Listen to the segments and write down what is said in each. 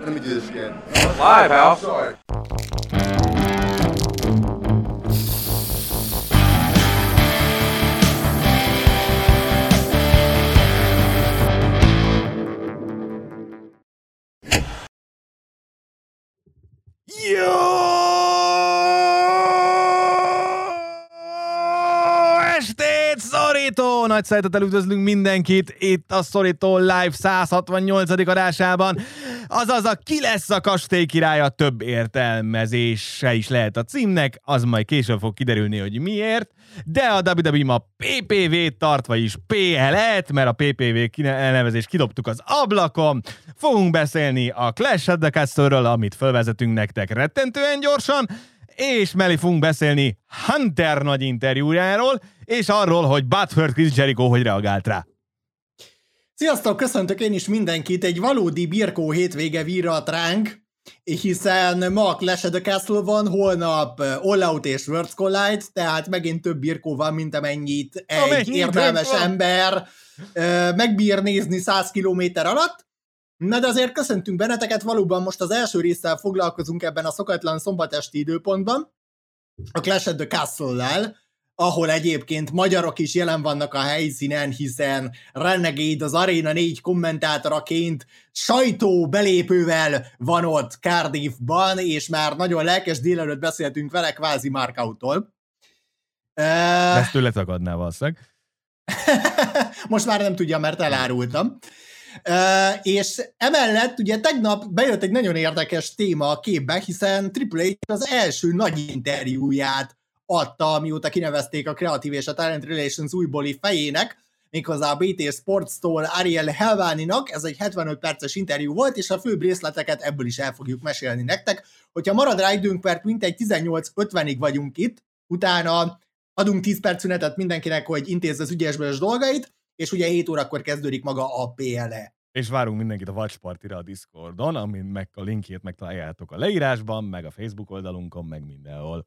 Let me do this again. Live, pal. Sorry. Szorító! Nagy szeretettel üdvözlünk mindenkit itt a Szorító Live 168. adásában. Azaz a ki lesz a kastély királya több értelmezése is lehet a címnek, az majd később fog kiderülni, hogy miért, de a WWE ma PPV-t tart, vagyis PL-et, mert a PPV elnevezést kidobtuk az ablakon. Fogunk beszélni a Clash of the Castle-ről, amit felvezetünk nektek rettentően gyorsan, és mellé fogunk beszélni Hunter nagy interjújáról, és arról, hogy Butthurt Chris Jericho hogy reagált rá. Sziasztok, köszöntök én is mindenkit, egy valódi birkó hétvége virrat ránk, hiszen ma Clash of the Castle van, holnap uh, All Out és Worlds Collide, tehát megint több birkó van, mint amennyit egy Amennyi értelmes ember uh, megbír nézni 100 km alatt. Na de azért köszöntünk benneteket, valóban most az első résszel foglalkozunk ebben a szokatlan szombatesti időpontban, a Clash of the Castle-lel, ahol egyébként magyarok is jelen vannak a helyszínen, hiszen Renegade az Arena 4 kommentátoraként sajtó belépővel van ott Cardiffban, és már nagyon lelkes délelőtt beszéltünk vele kvázi Markoutól. Ezt tőle tagadná valószínűleg. Most már nem tudja, mert elárultam. Uh, és emellett ugye tegnap bejött egy nagyon érdekes téma a képbe, hiszen Triple H az első nagy interjúját adta, mióta kinevezték a Creative és a Talent Relations újbóli fejének, méghozzá a BT Sports-tól Ariel Helváninak, ez egy 75 perces interjú volt, és a főbb részleteket ebből is el fogjuk mesélni nektek. Hogyha marad rá időnk, mert mintegy 18.50-ig vagyunk itt, utána adunk 10 perc szünetet mindenkinek, hogy intézze az ügyesből dolgait, és ugye 7 órakor kezdődik maga a PLE. És várunk mindenkit a Watch Party-ra a Discordon, amin meg a linkjét megtaláljátok a leírásban, meg a Facebook oldalunkon, meg mindenhol.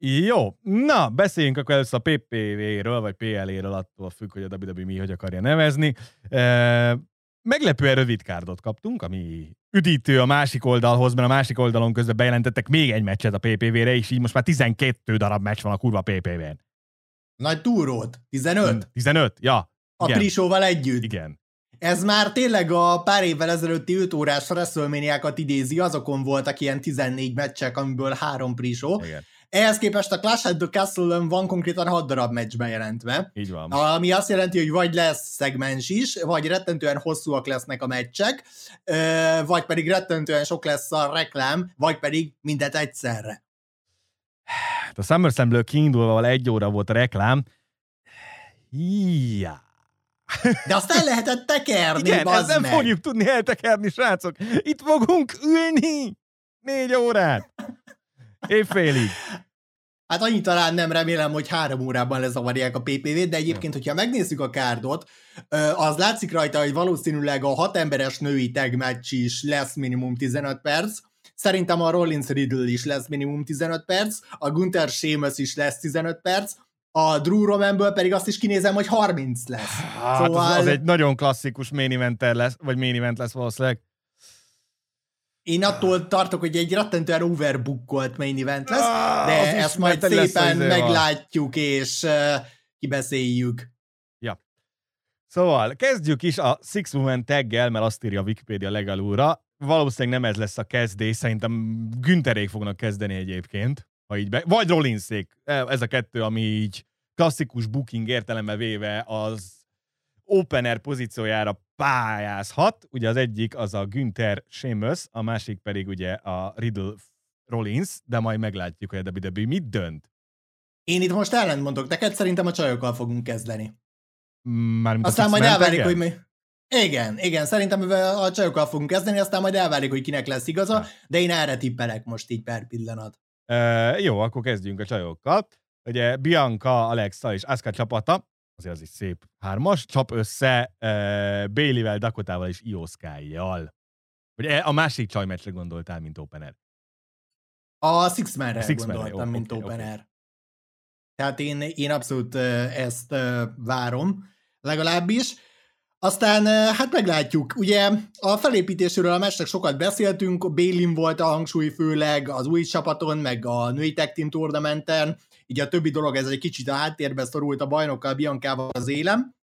Jó, na, beszéljünk akkor először a PPV-ről, vagy PL-ről, attól függ, hogy a WWE mi hogy akarja nevezni. E, meglepően rövid kárdot kaptunk, ami üdítő a másik oldalhoz, mert a másik oldalon közben bejelentettek még egy meccset a PPV-re, és így most már 12 darab meccs van a kurva PPV-n. Nagy túrót, 15, 15? Ja. a. Igen. Prisóval együtt. Igen. Ez már tényleg a pár évvel ezelőtti 5 órás wrestlemania idézi, azokon voltak ilyen 14 meccsek, amiből három prisó. Igen. Ehhez képest a Clash at the castle van konkrétan 6 darab meccs bejelentve. Így van. Ami azt jelenti, hogy vagy lesz szegmens is, vagy rettentően hosszúak lesznek a meccsek, vagy pedig rettentően sok lesz a reklám, vagy pedig mindet egyszerre. Hát a SummerSlam-ből kiindulva egy óra volt a reklám. Ja. De azt el lehetett tekerni, Igen, ezt nem meg. fogjuk tudni eltekerni, srácok. Itt fogunk ülni négy órát. Évfélig. Hát annyi talán nem remélem, hogy három órában lezavarják a PPV-t, de egyébként, hogyha megnézzük a kárdot, az látszik rajta, hogy valószínűleg a hat emberes női tag match is lesz minimum 15 perc, Szerintem a Rollins Riddle is lesz minimum 15 perc, a Gunther Sheamus is lesz 15 perc, a Drew Romanből pedig azt is kinézem, hogy 30 lesz. Hát szóval... az, az, egy nagyon klasszikus main lesz, vagy main event lesz valószínűleg. Én attól tartok, hogy egy rettentően overbookolt main event lesz, Ah, de az ezt majd szépen meglátjuk és uh, kibeszéljük. Ja. Szóval kezdjük is a Six Woman taggel, mert azt írja a Wikipedia legalúra. Valószínűleg nem ez lesz a kezdés, szerintem Günterék fognak kezdeni egyébként, ha így be... Vagy Rollinszék. Ez a kettő, ami így klasszikus booking értelembe véve az opener pozíciójára pályázhat. Ugye az egyik az a Günther Sheamus, a másik pedig ugye a Riddle Rollins, de majd meglátjuk, hogy a WWE mit dönt. Én itt most ellent mondok neked, szerintem a csajokkal fogunk kezdeni. Mármint Aztán majd elválik, hogy mi... Igen, igen, szerintem a csajokkal fogunk kezdeni, aztán majd elválik, hogy kinek lesz igaza, de én erre tippelek most így per pillanat. Uh, jó, akkor kezdjünk a csajokkal. Ugye Bianca, Alexa és Asuka csapata, azért az is szép hármas, csap össze uh, Bailey-vel, Dakotával és Io Sky-jal. Ugye a másik csajmeccsre gondoltál, mint opener. A Six Man-re Six gondoltam, jó, mint oké, opener. Tehát én, én abszolút ö, ezt ö, várom, legalábbis. Aztán hát meglátjuk. Ugye a felépítésről a meccsnek sokat beszéltünk, Bélin volt a hangsúly főleg az új csapaton, meg a női tech team tournamenten, így a többi dolog ez egy kicsit a háttérbe szorult a bajnokkal, Biancával az élem,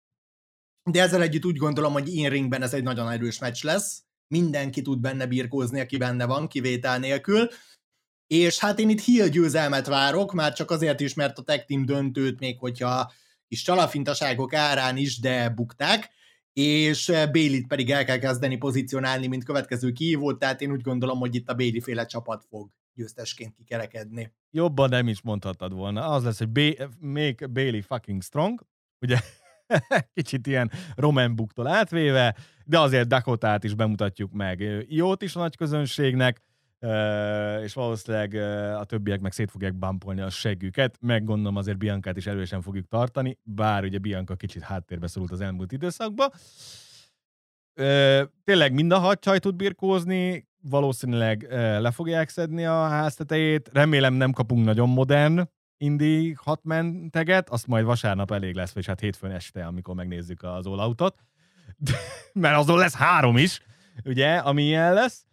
de ezzel együtt úgy gondolom, hogy in ringben ez egy nagyon erős meccs lesz, mindenki tud benne birkózni, aki benne van, kivétel nélkül, és hát én itt Hill győzelmet várok, már csak azért is, mert a tech team döntőt még hogyha kis csalafintaságok árán is, de bukták, és Bélit pedig el kell kezdeni pozícionálni, mint következő kihívót, tehát én úgy gondolom, hogy itt a Béli féle csapat fog győztesként kikerekedni. Jobban nem is mondhattad volna. Az lesz, hogy B- make Bailey fucking strong, ugye kicsit ilyen Roman Booktól átvéve, de azért Dakotát is bemutatjuk meg. Jót is a nagy közönségnek, és valószínűleg a többiek meg szét fogják bumpolni a seggüket, meg gondolom azért Biancát is erősen fogjuk tartani, bár ugye Bianca kicsit háttérbe szorult az elmúlt időszakban. Tényleg mind a hat csaj tud birkózni, valószínűleg le fogják szedni a háztetejét, remélem nem kapunk nagyon modern indi hatmenteget, azt majd vasárnap elég lesz, vagy hát hétfőn este, amikor megnézzük az all mert azon lesz három is, ugye, ami ilyen lesz.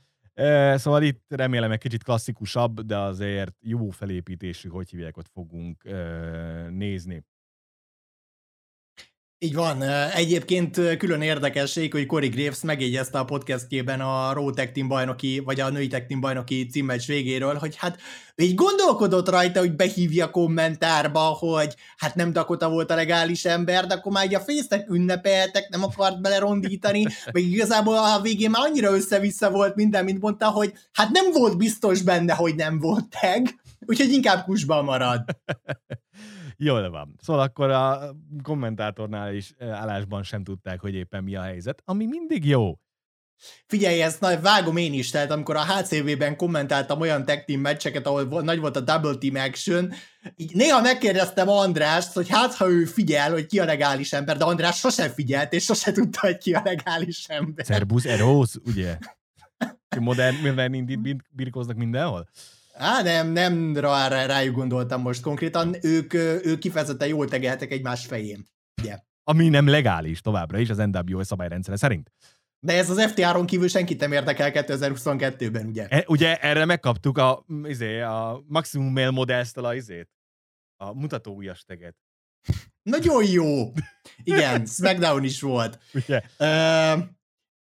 Szóval itt remélem egy kicsit klasszikusabb, de azért jó felépítésű, hogy hívják, ott fogunk nézni. Így van. Egyébként külön érdekesség, hogy Corey Graves megjegyezte a podcastjében a Raw Tag Team bajnoki, vagy a női Tag Team bajnoki címmecs végéről, hogy hát így gondolkodott rajta, hogy behívja kommentárba, hogy hát nem Dakota volt a legális ember, de akkor már így a fésztek ünnepeltek, nem akart belerondítani, meg igazából a végén már annyira össze-vissza volt minden, mint mondta, hogy hát nem volt biztos benne, hogy nem volt tag, úgyhogy inkább kusban marad. Jól van. Szóval akkor a kommentátornál is állásban sem tudták, hogy éppen mi a helyzet, ami mindig jó. Figyelj, ezt nagy, vágom én is, tehát amikor a HCV-ben kommentáltam olyan tag team meccseket, ahol nagy volt a double team action, így néha megkérdeztem Andrást, hogy hát ha ő figyel, hogy ki a legális ember, de András sosem figyelt, és sose tudta, hogy ki a legális ember. Szerbusz Eros, ugye? Modern, modern indít birkóznak mindenhol? Á, nem, nem rá, rájuk gondoltam most konkrétan, ők, ők kifejezetten jól tegeltek egymás fején. Ugye? Ami nem legális továbbra is az NWO szabályrendszere szerint. De ez az FTR-on kívül senkit nem érdekel 2022-ben, ugye? E, ugye erre megkaptuk a, izé, a Maximum Male Modest-től a, izét, a mutató ujjasteget. Nagyon jó! Igen, SmackDown is volt. Ugye? Uh,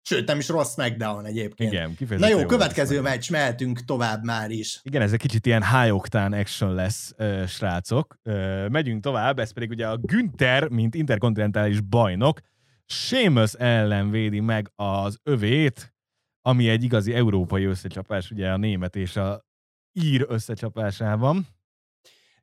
Sőt, nem is rossz SmackDown egyébként. Igen, Na jó, jó következő meccs, mehetünk tovább már is. Igen, ez egy kicsit ilyen high octane action lesz, uh, srácok. Uh, megyünk tovább, ez pedig ugye a Günther, mint interkontinentális bajnok, Seamus ellen védi meg az övét, ami egy igazi európai összecsapás, ugye a német és a ír összecsapásában.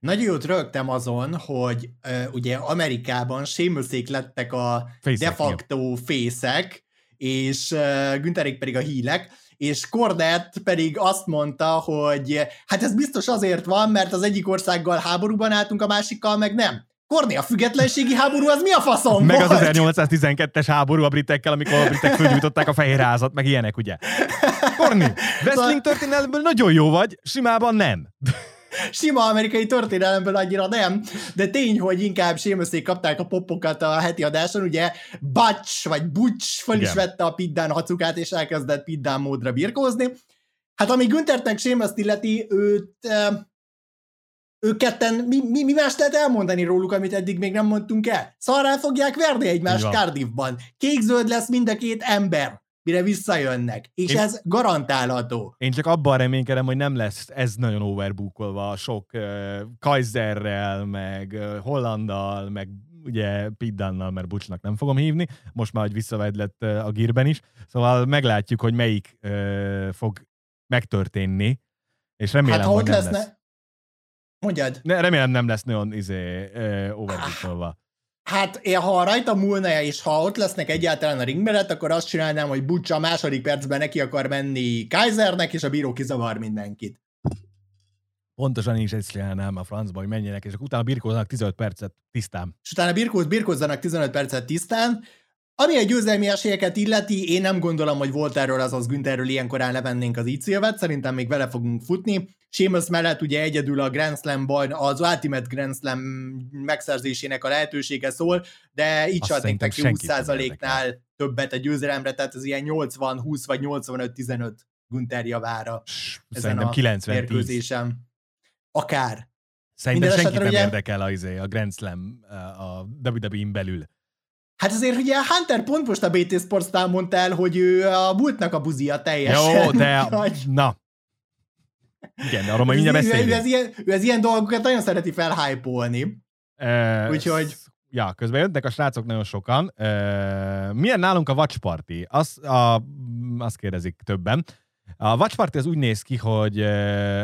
Nagyon jót rögtem azon, hogy uh, ugye Amerikában Seamusék lettek a Fészek, de facto fészek, és Günterék pedig a hílek, és Cordet pedig azt mondta, hogy hát ez biztos azért van, mert az egyik országgal háborúban álltunk, a másikkal meg nem. Korné, a függetlenségi háború az mi a faszom Meg volt? az 1812-es háború a britekkel, amikor a britek fölgyújtották a fehérházat, meg ilyenek, ugye? Korni, wrestling szóval- történelmből nagyon jó vagy, simában nem sima amerikai történelemből annyira nem, de tény, hogy inkább sémösszék kapták a popokat a heti adáson, ugye Butch vagy Butch fel is vette a Piddán hacukát, és elkezdett Piddán módra birkózni. Hát ami Günternek Sémeszt illeti, őt ők ketten, mi, mi, mi más lehet elmondani róluk, amit eddig még nem mondtunk el? Szarrá fogják verni egymást Cardiffban. Kék-zöld lesz mind a két ember mire visszajönnek. És én, ez garantálható. Én csak abban reménykedem, hogy nem lesz ez nagyon overbookolva sok uh, Kaiserrel, meg uh, Hollandal, meg ugye Piddannal, mert Bucsnak nem fogom hívni, most már, hogy visszaved lett uh, a gírben is, szóval meglátjuk, hogy melyik uh, fog megtörténni, és remélem, hát, hogy nem lesz. lesz. Mondjad. Ne, remélem nem lesz nagyon izé, uh, overbookolva. Hát én, ha rajta múlna, és ha ott lesznek egyáltalán a ring mellett, akkor azt csinálnám, hogy Butch a második percben neki akar menni Kaisernek, és a bíró kizavar mindenkit. Pontosan én is ezt csinálnám a francba, hogy menjenek, és utána birkózzanak 15 percet tisztán. És utána birkóz, birkózzanak 15 percet tisztán, Ami a győzelmi esélyeket illeti, én nem gondolom, hogy volt erről, azaz Güntherről ilyenkorán levennénk az ícélvet, szerintem még vele fogunk futni. Seamus mellett ugye egyedül a Grand Slam bajn, az Ultimate Grand Slam megszerzésének a lehetősége szól, de így szerintem neki senkit nem 20%-nál többet a győzelemre, tehát ez ilyen 80-20 vagy 85-15 Günther javára S- ezen Szerintem a 90 10 mérkőzésem. Akár. Szerintem Minden senkit nem ugye- érdekel a, izé, a Grand Slam a WWE-n belül. Hát azért ugye Hunter pont most a BT Sports-tál mondta el, hogy ő a múltnak a buzia teljesen. Jó, de Úgyhogy- na. Igen, arról majd mindjárt ő, ő, beszélünk. ez ilyen, ő ez ilyen dolgokat nagyon szereti felhypolni. Uh, Úgyhogy- Ja, közben jöttek a srácok nagyon sokan. Uh, milyen nálunk a Watch Party? Azt, a, azt kérdezik többen. A Watch Party az úgy néz ki, hogy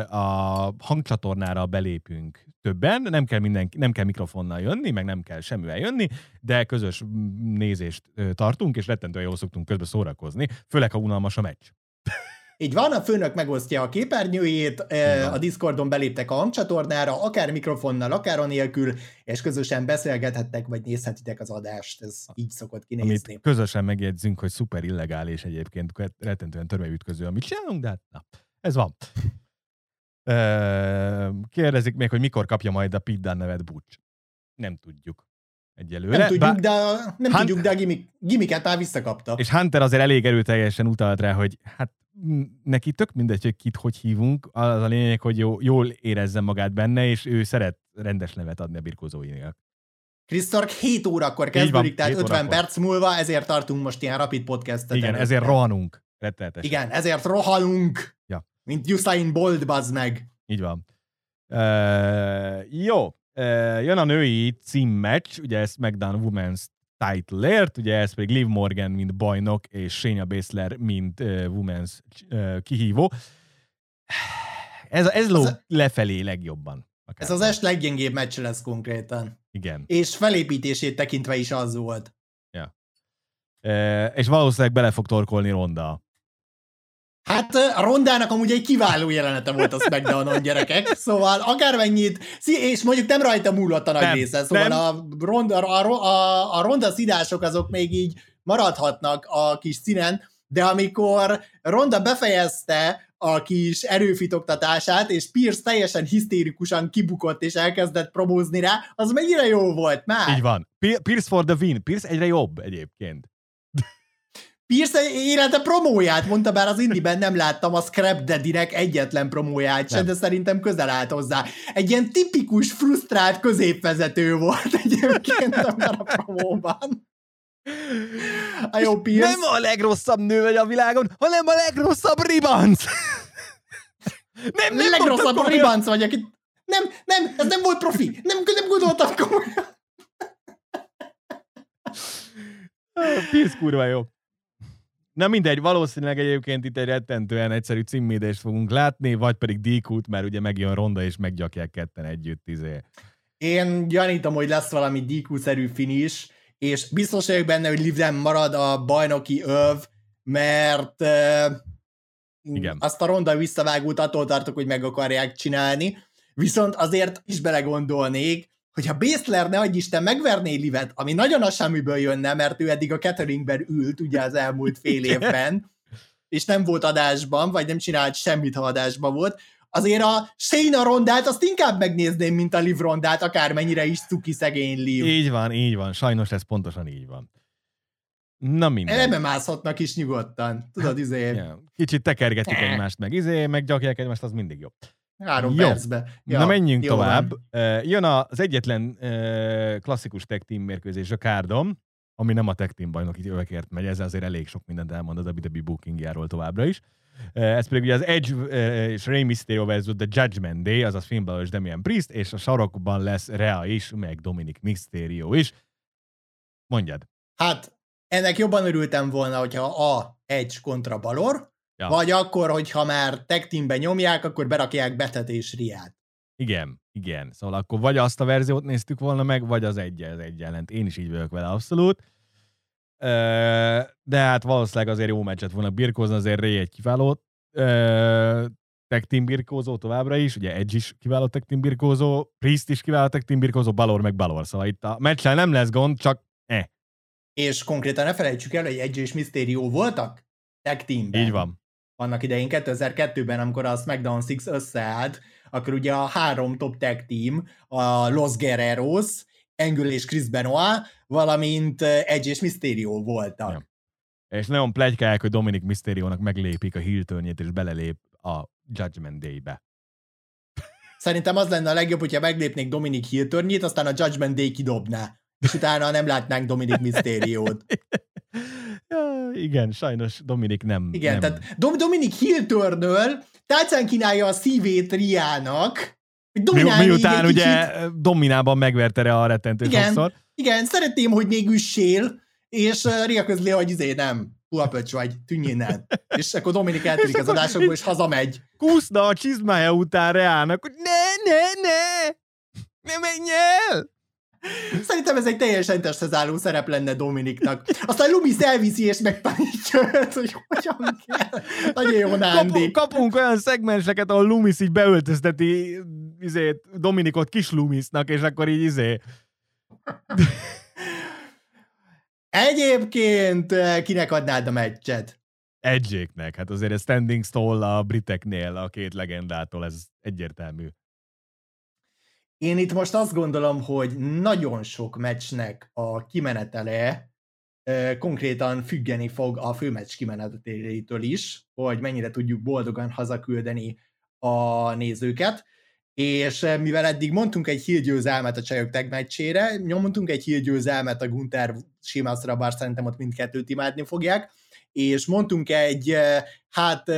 a hangcsatornára belépünk többen, nem kell, mindenki, nem kell mikrofonnal jönni, meg nem kell semmivel jönni, de közös nézést tartunk, és rettentően jól szoktunk közben szórakozni, főleg ha unalmas a meccs. Így van, a főnök megosztja a képernyőjét, a Discordon beléptek a hangcsatornára, akár mikrofonnal, akár anélkül, és közösen beszélgethettek, vagy nézhetitek az adást. Ez így szokott kinézni. Amit közösen megjegyzünk, hogy szuper illegális egyébként, rettentően törvényütköző, amit csinálunk, de hát na, ez van. Kérdezik még, hogy mikor kapja majd a Dunne nevet Butch. Nem tudjuk egyelőre. Nem tudjuk, Bár- de nem Hunt- tudjuk, de a gimmick, gimmicket már visszakapta. És Hunter azért elég erőteljesen utalt rá, hogy hát neki tök mindegy, hogy kit hogy hívunk, az a lényeg, hogy jó, jól érezzen magát benne, és ő szeret rendes nevet adni a birkózóinak. Chris Stark 7 órakor van, kezdődik, tehát 7 50 órakor. perc múlva, ezért tartunk most ilyen rapid podcastet. Igen, ezért rohanunk. Rettenetesen. Igen, ezért rohanunk. Ja. Mint Usain Bolt, bazd meg. Így van. Uh, jó, uh, jön a női címmeccs, ugye ez SmackDown Women's title-ért, ugye ez pedig Liv Morgan, mint bajnok, és Shayna Baszler, mint uh, Women's uh, kihívó. Ez, ez ló Az- lefelé legjobban. Akár. Ez az est leggyengébb meccs lesz konkrétan. Igen. És felépítését tekintve is az volt. Uh, és valószínűleg bele fog torkolni Ronda. Hát a Rondának amúgy egy kiváló jelenete volt a SmackDown-on, gyerekek. Szóval akármennyit, és mondjuk nem rajta múlott a nagy Nem, része, szóval nem. a Ronda, a, a, a Ronda szidások azok még így maradhatnak a kis színen, de amikor Ronda befejezte a kis erőfitoktatását, és Pierce teljesen hisztérikusan kibukott, és elkezdett promózni rá, az mennyire jó volt már. Így van. Pi- Pierce for the win. Pierce egyre jobb egyébként. Pierce élete promóját mondta, bár az Indiben nem láttam a Scrap Daddy-nek egyetlen promóját sem, de szerintem közel állt hozzá. Egy ilyen tipikus, frusztrált középvezető volt egyébként a promóban. A jó Pierce. Nem a legrosszabb nő vagy a világon, hanem a legrosszabb ribanc. nem, nem legrosszabb komolyan. ribanc vagy, akit... Nem, nem, ez nem volt profi. Nem, nem gondoltam komolyan. Pierce kurva jó. Na mindegy, valószínűleg egyébként itt egy rettentően egyszerű címmédést fogunk látni, vagy pedig DQ-t, mert ugye megjön Ronda, és meggyakják ketten együtt. Izé. Én gyanítom, hogy lesz valami DQ-szerű finish, és biztos vagyok benne, hogy Liv nem marad a bajnoki öv, mert uh, Igen. azt a ronda visszavágót attól tartok, hogy meg akarják csinálni, viszont azért is belegondolnék, hogyha Baszler ne adj Isten megverné Livet, ami nagyon a semmiből jönne, mert ő eddig a cateringben ült ugye az elmúlt fél évben, és nem volt adásban, vagy nem csinált semmit, ha adásban volt, azért a Shayna rondát azt inkább megnézném, mint a Liv rondát, akármennyire is cuki szegény Liv. Így van, így van. Sajnos ez pontosan így van. Na mindegy. Eleme mászhatnak is nyugodtan. Tudod, izé, Ja. Kicsit tekergetik egymást, meg izé, meg gyakják egymást, az mindig jó. Három Jó. percbe. Ja, Na menjünk jó tovább. van. Jön az egyetlen klasszikus tag team mérkőzés a kárdom, ami nem a tag team bajnoki övekért megy, ez azért elég sok mindent elmond a WWE bookingjáról továbbra is. Ez pedig ugye az Edge és Rey Mysterio versus The Judgment Day, azaz Finn Balor és Damian Priest, és a sarokban lesz Rea is, meg Dominic Mysterio is. Mondjad. Hát, ennek jobban örültem volna, hogyha a Edge kontra Balor, Ja. vagy akkor, hogyha már tag teamben nyomják, akkor berakják Betet és Riát. Igen, igen. Szóval akkor vagy azt a verziót néztük volna meg, vagy az egy az egy ellent. Én is így vagyok vele abszolút. De hát valószínűleg azért jó meccset volna birkózni, azért Ray egy kiváló tag team birkózó továbbra is, ugye Edge is kiváló tag team birkózó, Priest is kiváló tag team birkózó, Balor meg Balor. Szóval itt a meccsel nem lesz gond, csak eh. és konkrétan ne felejtsük el, hogy Edge és Mysterio voltak tag teamben. Így van. Annak idején 2002-ben, amikor a SmackDown 6 összeállt, akkor ugye a három top tag team, a Los Guerreros, Angle és Chris Benoit, valamint Edge és Mysterio voltak. Ja. És nagyon plegykálják, hogy Dominic Mysterio-nak meglépik a híltörnyét, és belelép a Judgment Day-be. Szerintem az lenne a legjobb, hogyha meglépnék Dominic híltörnyét, aztán a Judgment Day kidobná. És utána nem látnánk Dominic Mysterio-t. ja, igen, sajnos Dominik nem. Igen, nem. tehát Dom- Dominik Hiltörnől tálcán kínálja a szívét Riának, Mi, miután ugye kicsit... dominában megverte a rettentő igen, sokszor. Igen, szeretném, hogy még üssél, és Ria közli, hogy izé nem, puhapöcs vagy, tűnj innen. És akkor Dominik eltűnik az adásokból, és hazamegy. Kúszna a csizmája után Reának, hogy ne, ne, ne, ne menj el! Szerintem ez egy teljesen testhez szerep lenne Dominiknak. Aztán Lumis elviszi és megtanítja hogy hogyan kell. Nagyon jó Nándi. Kapunk, kapunk olyan szegmenseket, ahol Lumis így beöltözteti izé, Dominikot kis Lumisnak, és akkor így izé... Egyébként eh, kinek adnád a meccset? Egyéknek. Hát azért a standing stall a briteknél, a két legendától, ez egyértelmű. Én itt most azt gondolom, hogy nagyon sok meccsnek a kimenetele konkrétan függeni fog a főmeccs kimenetelétől is, hogy mennyire tudjuk boldogan hazaküldeni a nézőket, és mivel eddig mondtunk egy hírgyőzelmet a csajok tag meccsére, nyomtunk egy hírgyőzelmet a Gunther Simaszra, bár szerintem ott mindkettőt imádni fogják, és mondtunk egy, hát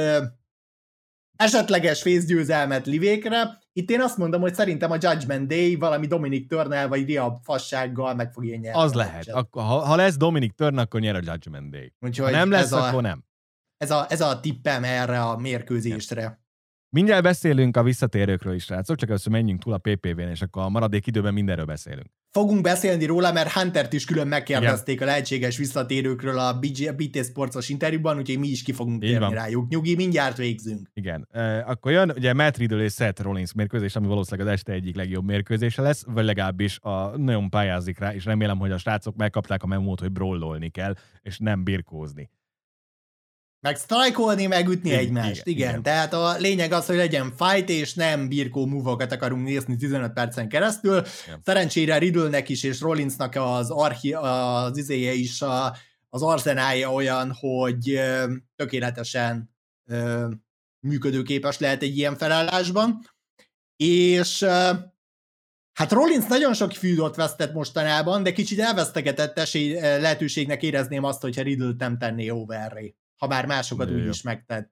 esetleges fészgyőzelmet Livékre, itt én azt mondom, hogy szerintem a Judgment Day valami Dominic Turnell vagy Ria fassággal meg fog ilyen nyerni. Az lehet. Akkor, ha, ha lesz Dominic Turn, akkor nyer a Judgment Day. Úgyhogy ha nem lesz, a, akkor nem. Ez a, ez a tippem erre a mérkőzésre. Mindjárt beszélünk a visszatérőkről is, srácok, csak először menjünk túl a PPV-n, és akkor a maradék időben mindenről beszélünk. Fogunk beszélni róla, mert Huntert is külön megkérdezték Igen. a lehetséges visszatérőkről a BT Sportsos interjúban, úgyhogy mi is ki fogunk térni rájuk. Nyugi, mindjárt végzünk. Igen. E, akkor jön ugye Matt Riddle és Seth Rollins mérkőzés, ami valószínűleg az este egyik legjobb mérkőzése lesz, vagy legalábbis a, nagyon pályázik rá, és remélem, hogy a srácok megkapták a memót, hogy brollolni kell, és nem birkózni. Meg sztrajkolni, megütni igen, egymást. Igen, igen. igen, tehát a lényeg az, hogy legyen fight, és nem birkó múvokat akarunk nézni 15 percen keresztül. Igen. Szerencsére Riddle-nek is, és Rollinsnak az, archi, az izéje is, a, az arzenája olyan, hogy tökéletesen ö, működőképes lehet egy ilyen felállásban. És Hát Rollins nagyon sok fűdot vesztett mostanában, de kicsit elvesztegetett esély, lehetőségnek érezném azt, hogyha Riddle nem tenné overré ha bár másokat úgy is megtett.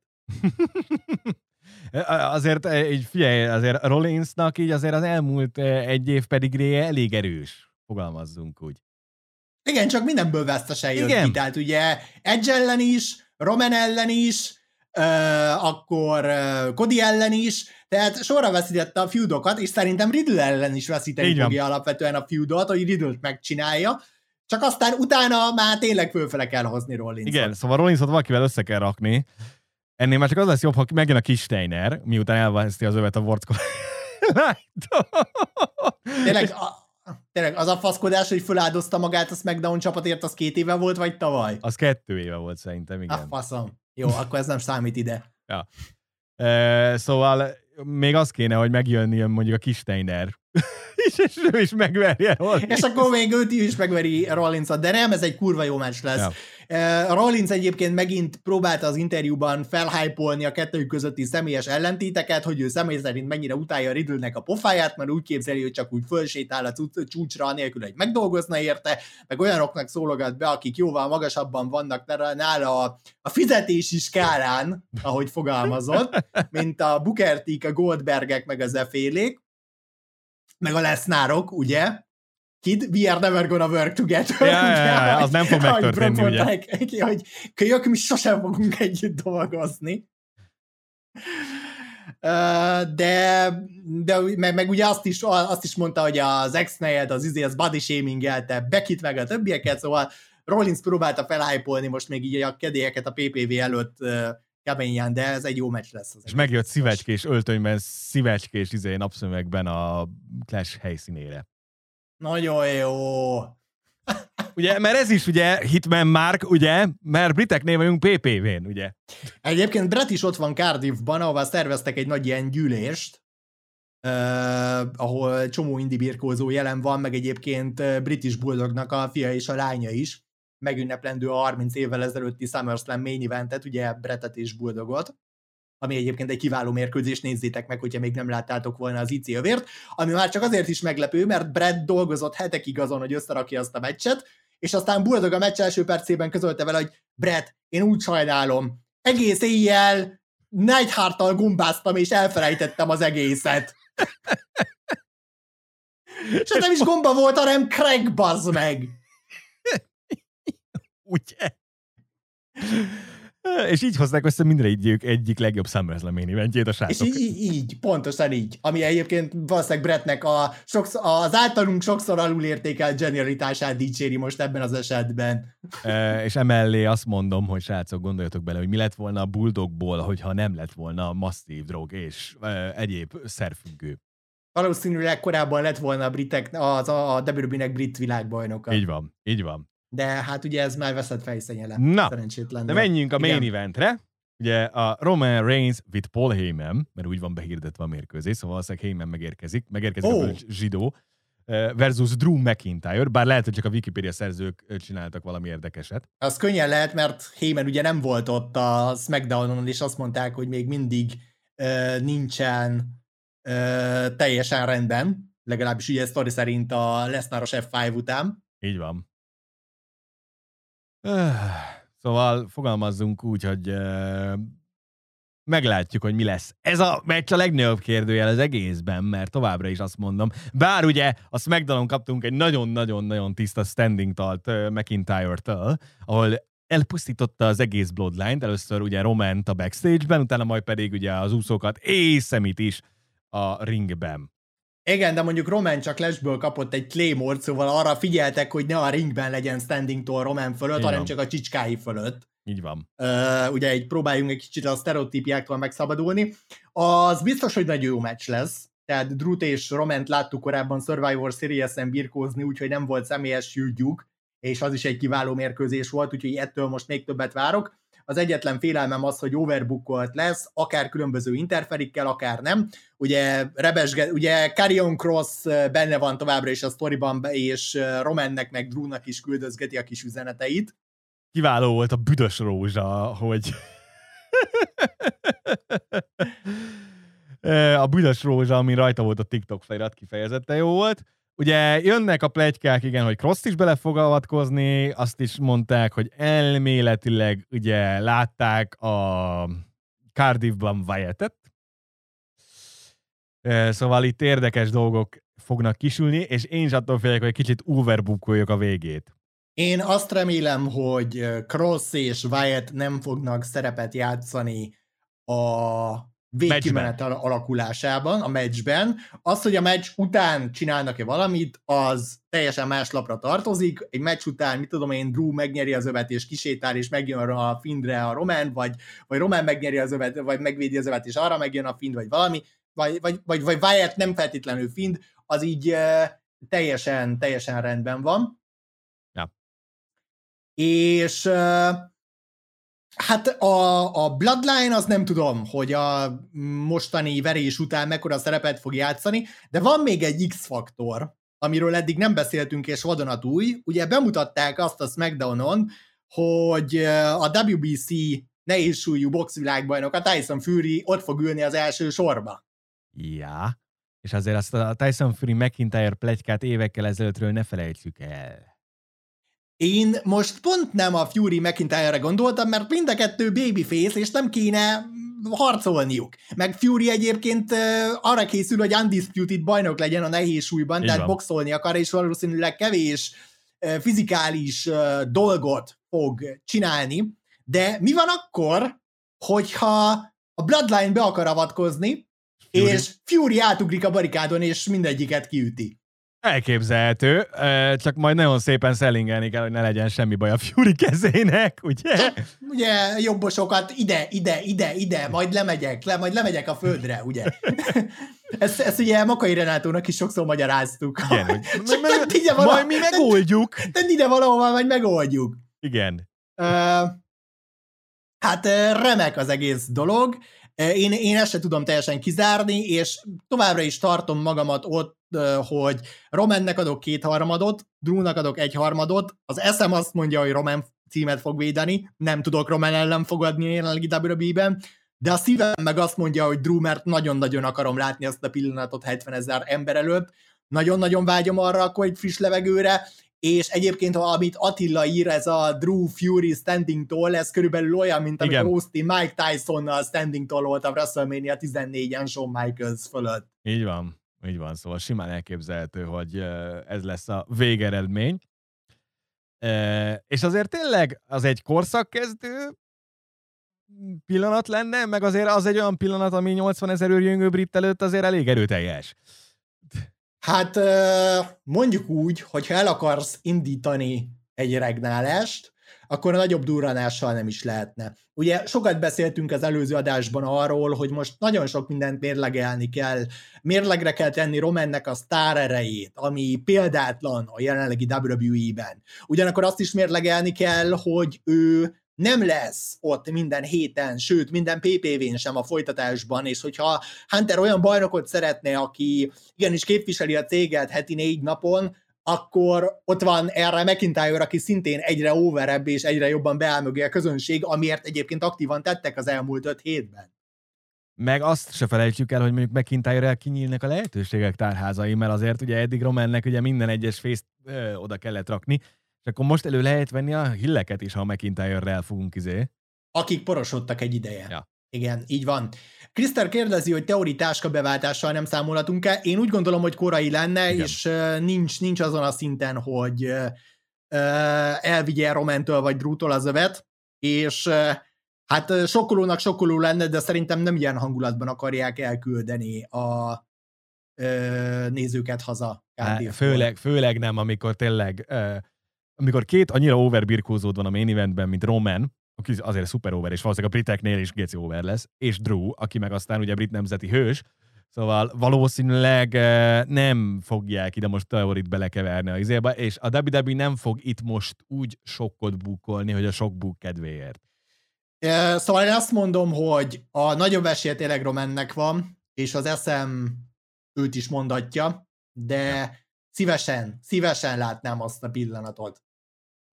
azért így figyelj, azért Rollinsnak így azért az elmúlt egy év pedig elég erős, fogalmazzunk úgy. Igen, csak mindenből vesztesen jött Igen. ki, tehát ugye Edge ellen is, Roman ellen is, uh, akkor uh, Cody ellen is, tehát sorra veszítette a feudokat, és szerintem Riddle ellen is veszíteni fogja alapvetően a feudot, hogy Riddle-t megcsinálja, csak aztán utána már tényleg fölfele kell hozni Rollinsot. Igen, szóval Rollinsot valakivel össze kell rakni. Ennél már csak az lesz jobb, ha megjön a kis Steiner, miután elveszti az övet a Wortko. tényleg, a, tényleg az a faszkodás, hogy feláldozta magát a SmackDown csapatért, az két éve volt, vagy tavaly? Az kettő éve volt szerintem, igen. A faszom. Jó, akkor ez nem számít ide. ja. E, szóval még az kéne, hogy megjönni mondjuk a kis Steiner és, és ő is megveri Rollins. És akkor még őt is megveri rollins de nem, ez egy kurva jó meccs lesz. Ja. Uh, Rollins egyébként megint próbálta az interjúban felhypolni a kettőjük közötti személyes ellentéteket, hogy ő személy szerint mennyire utálja Riddle-nek a pofáját, mert úgy képzeli, hogy csak úgy fölsétál a csúcsra, anélkül, hogy megdolgozna érte, meg olyanoknak szólogat be, akik jóval magasabban vannak nála a, a fizetési skálán, ahogy fogalmazott, mint a Booker a Goldbergek, meg az efélék meg a lesznárok, ugye? Kid, we are never gonna work together. Ja, ja, ja, ja, az nem fog megtörténni, ugye? Ki, hogy kölyök, mi sosem fogunk együtt dolgozni. De, de meg, meg ugye azt is, azt is mondta, hogy az ex az izé, az body shamingelte Bekit meg a többieket, szóval Rollins próbálta felhájpolni most még így a kedélyeket a PPV előtt keményen, de ez egy jó meccs lesz. Az és megjött szívecskés öltönyben, szívecskés izé napszömegben a Clash helyszínére. Nagyon jó. Ugye, mert ez is ugye Hitman Mark, ugye, mert briteknél vagyunk PPV-n, ugye. Egyébként Brett is ott van Cardiffban, ahol szerveztek egy nagy ilyen gyűlést, uh, ahol csomó indi birkózó jelen van, meg egyébként British Bulldognak a fia és a lánya is, megünneplendő a 30 évvel ezelőtti SummerSlam main eventet, ugye Brettet és Bulldogot ami egyébként egy kiváló mérkőzés, nézzétek meg, hogyha még nem láttátok volna az IC övért, ami már csak azért is meglepő, mert Brad dolgozott hetekig azon, hogy összerakja azt a meccset, és aztán Bulldog a meccs első percében közölte vele, hogy Brad, én úgy sajnálom, egész éjjel gumbáztam, és elfelejtettem az egészet. és nem is gomba volt, hanem Craig, bazd meg! Ugye? És így hozták össze mindegyik egyik legjobb SummerSlam eventjét a srácok. És így, így, pontosan így. Ami egyébként valószínűleg Brettnek a sokszor, az általunk sokszor alul értékelt genialitását dicséri most ebben az esetben. E, és emellé azt mondom, hogy srácok, gondoljatok bele, hogy mi lett volna a Bulldogból, hogyha nem lett volna masszív drog és e, egyéb szerfüggő. Valószínűleg korábban lett volna a britek, az a, a WWE-nek brit világbajnoka. Így van, így van de hát ugye ez már veszett fejszenyele. Na, de menjünk a main Igen. eventre. Ugye a Roman Reigns with Paul Heyman, mert úgy van behirdetve a mérkőzés, szóval valószínűleg Heyman megérkezik, megérkezik oh. a zsidó, versus Drew McIntyre, bár lehet, hogy csak a Wikipedia szerzők csináltak valami érdekeset. Az könnyen lehet, mert Heyman ugye nem volt ott a SmackDownon, és azt mondták, hogy még mindig uh, nincsen uh, teljesen rendben, legalábbis ugye sztori szerint a Lesnaros F5 után. Így van. Szóval fogalmazzunk úgy, hogy meglátjuk, hogy mi lesz. Ez a meccs a legnagyobb kérdőjel az egészben, mert továbbra is azt mondom. Bár ugye a smackdown kaptunk egy nagyon-nagyon-nagyon tiszta standing talt McIntyre-től, ahol elpusztította az egész Bloodline-t, először ugye Roman a backstage-ben, utána majd pedig ugye az úszókat és Szemit is a ringben. Igen, de mondjuk Roman csak lesből kapott egy claymore szóval arra figyeltek, hogy ne a ringben legyen standing-tól Roman fölött, hanem csak a csicskái fölött. Így van. Uh, ugye egy, próbáljunk egy kicsit a sztereotípiáktól megszabadulni. Az biztos, hogy nagyon jó meccs lesz. Tehát Drut és Roment láttuk korábban Survivor Series-en birkózni, úgyhogy nem volt személyes júgyuk, és az is egy kiváló mérkőzés volt, úgyhogy ettől most még többet várok. Az egyetlen félelmem az, hogy overbookolt lesz, akár különböző interferikkel, akár nem. Ugye, rebesge, ugye Carrion Cross benne van továbbra is a sztoriban, és Romannek meg Drewnak is küldözgeti a kis üzeneteit. Kiváló volt a büdös rózsa, hogy a büdös rózsa, ami rajta volt a TikTok felirat, kifejezetten jó volt. Ugye jönnek a plegykák, igen, hogy Cross is bele fog avatkozni, azt is mondták, hogy elméletileg ugye látták a Cardiffban Wyattet, Szóval itt érdekes dolgok fognak kisülni, és én is attól félek, hogy kicsit overbookoljuk a végét. Én azt remélem, hogy Cross és Wyatt nem fognak szerepet játszani a végkimenet alakulásában, a meccsben. Az, hogy a meccs után csinálnak-e valamit, az teljesen más lapra tartozik. Egy meccs után, mit tudom én, Drew megnyeri az övet és kisétál, és megjön a Findre a Roman, vagy, vagy Roman megnyeri az övet, vagy megvédi az övet, és arra megjön a Find, vagy valami, vagy, vagy, vagy, vagy Wyatt nem feltétlenül Find, az így teljesen, teljesen rendben van. Ja. És uh, Hát a, a Bloodline az nem tudom, hogy a mostani verés után mekkora szerepet fog játszani, de van még egy X-faktor, amiről eddig nem beszéltünk, és vadonatúj. Ugye bemutatták azt a SmackDown-on, hogy a WBC nehéz súlyú boxvilágbajnok, a Tyson Fury ott fog ülni az első sorba. Ja, és azért azt a Tyson Fury McIntyre plegykát évekkel ezelőttről ne felejtsük el. Én most pont nem a Fury McIntyre-re gondoltam, mert mind a kettő babyface, és nem kéne harcolniuk. Meg Fury egyébként uh, arra készül, hogy undisputed bajnok legyen a nehéz súlyban, Így tehát van. boxolni akar, és valószínűleg kevés uh, fizikális uh, dolgot fog csinálni. De mi van akkor, hogyha a Bloodline be akar avatkozni, Fury. és Fury átugrik a barikádon, és mindegyiket kiüti? Elképzelhető, csak majd nagyon szépen szellingelni kell, hogy ne legyen semmi baj a Fury kezének, ugye? Ugye jobbosokat ide, ide, ide, ide, majd lemegyek, le, majd lemegyek a földre, ugye? ezt, ezt ugye Makai Renátónak is sokszor magyaráztuk. Igen, hogy Csak me- ide valahol, majd mi megoldjuk. Tedd ide valahol, majd megoldjuk. Igen. Uh, hát remek az egész dolog. Én, én ezt sem tudom teljesen kizárni, és továbbra is tartom magamat ott, hogy Romannek adok két harmadot, Drúnak adok egy harmadot, az eszem azt mondja, hogy Roman címet fog védeni, nem tudok Roman ellen fogadni a jelenlegi WWE-ben, de a szívem meg azt mondja, hogy Drew, mert nagyon-nagyon akarom látni azt a pillanatot 70 ezer ember előtt, nagyon-nagyon vágyom arra akkor egy friss levegőre, és egyébként, ha amit Attila ír, ez a Drew Fury standing tall, ez körülbelül olyan, mint amikor Austin Mike Tyson-nal standing tall volt a WrestleMania 14-en Shawn Michaels fölött. Így van, így van, szóval simán elképzelhető, hogy ez lesz a végeredmény. És azért tényleg az egy korszakkezdő pillanat lenne, meg azért az egy olyan pillanat, ami 80 ezer őrjöngő brit előtt azért elég erőteljes. Hát mondjuk úgy, hogy el akarsz indítani egy regnálást, akkor a nagyobb durranással nem is lehetne. Ugye sokat beszéltünk az előző adásban arról, hogy most nagyon sok mindent mérlegelni kell. Mérlegre kell tenni Romannek a sztár erejét, ami példátlan a jelenlegi WWE-ben. Ugyanakkor azt is mérlegelni kell, hogy ő nem lesz ott minden héten, sőt, minden PPV-n sem a folytatásban, és hogyha Hunter olyan bajnokot szeretne, aki igenis képviseli a céget heti négy napon, akkor ott van erre McIntyre, aki szintén egyre overebb és egyre jobban beáll mögé a közönség, amiért egyébként aktívan tettek az elmúlt öt hétben. Meg azt se felejtsük el, hogy mondjuk McIntyre-rel kinyílnak a lehetőségek tárházai, mert azért ugye eddig Romannek ugye minden egyes fészt oda kellett rakni, és akkor most elő lehet venni a hilleket is, ha a McIntyre-rel fogunk izé. Akik porosodtak egy ideje. Ja. Igen, így van. Kriszter kérdezi, hogy teori táska beváltással nem számolhatunk-e. Én úgy gondolom, hogy korai lenne, Igen. és nincs, nincs azon a szinten, hogy elvigye Romentől vagy Drútól az övet, és hát sokkolónak sokkoló lenne, de szerintem nem ilyen hangulatban akarják elküldeni a nézőket haza. Hát, főleg, főleg nem, amikor tényleg amikor két annyira overbirkózód van a main eventben, mint Roman, aki azért szuper over, és valószínűleg a briteknél is Geci over lesz, és Drew, aki meg aztán ugye brit nemzeti hős, Szóval valószínűleg nem fogják ide most teorit belekeverni a izébe, és a WWE nem fog itt most úgy sokkot bukolni, hogy a sok buk kedvéért. Szóval én azt mondom, hogy a nagyobb esélye tényleg Romannek van, és az eszem őt is mondatja, de szívesen, szívesen látnám azt a pillanatot,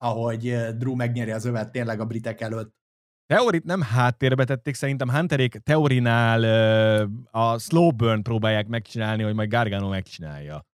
ahogy Drew megnyeri az övet tényleg a britek előtt. Teorit nem háttérbe tették, szerintem Hunterék teorinál a slow burn próbálják megcsinálni, hogy majd Gargano megcsinálja.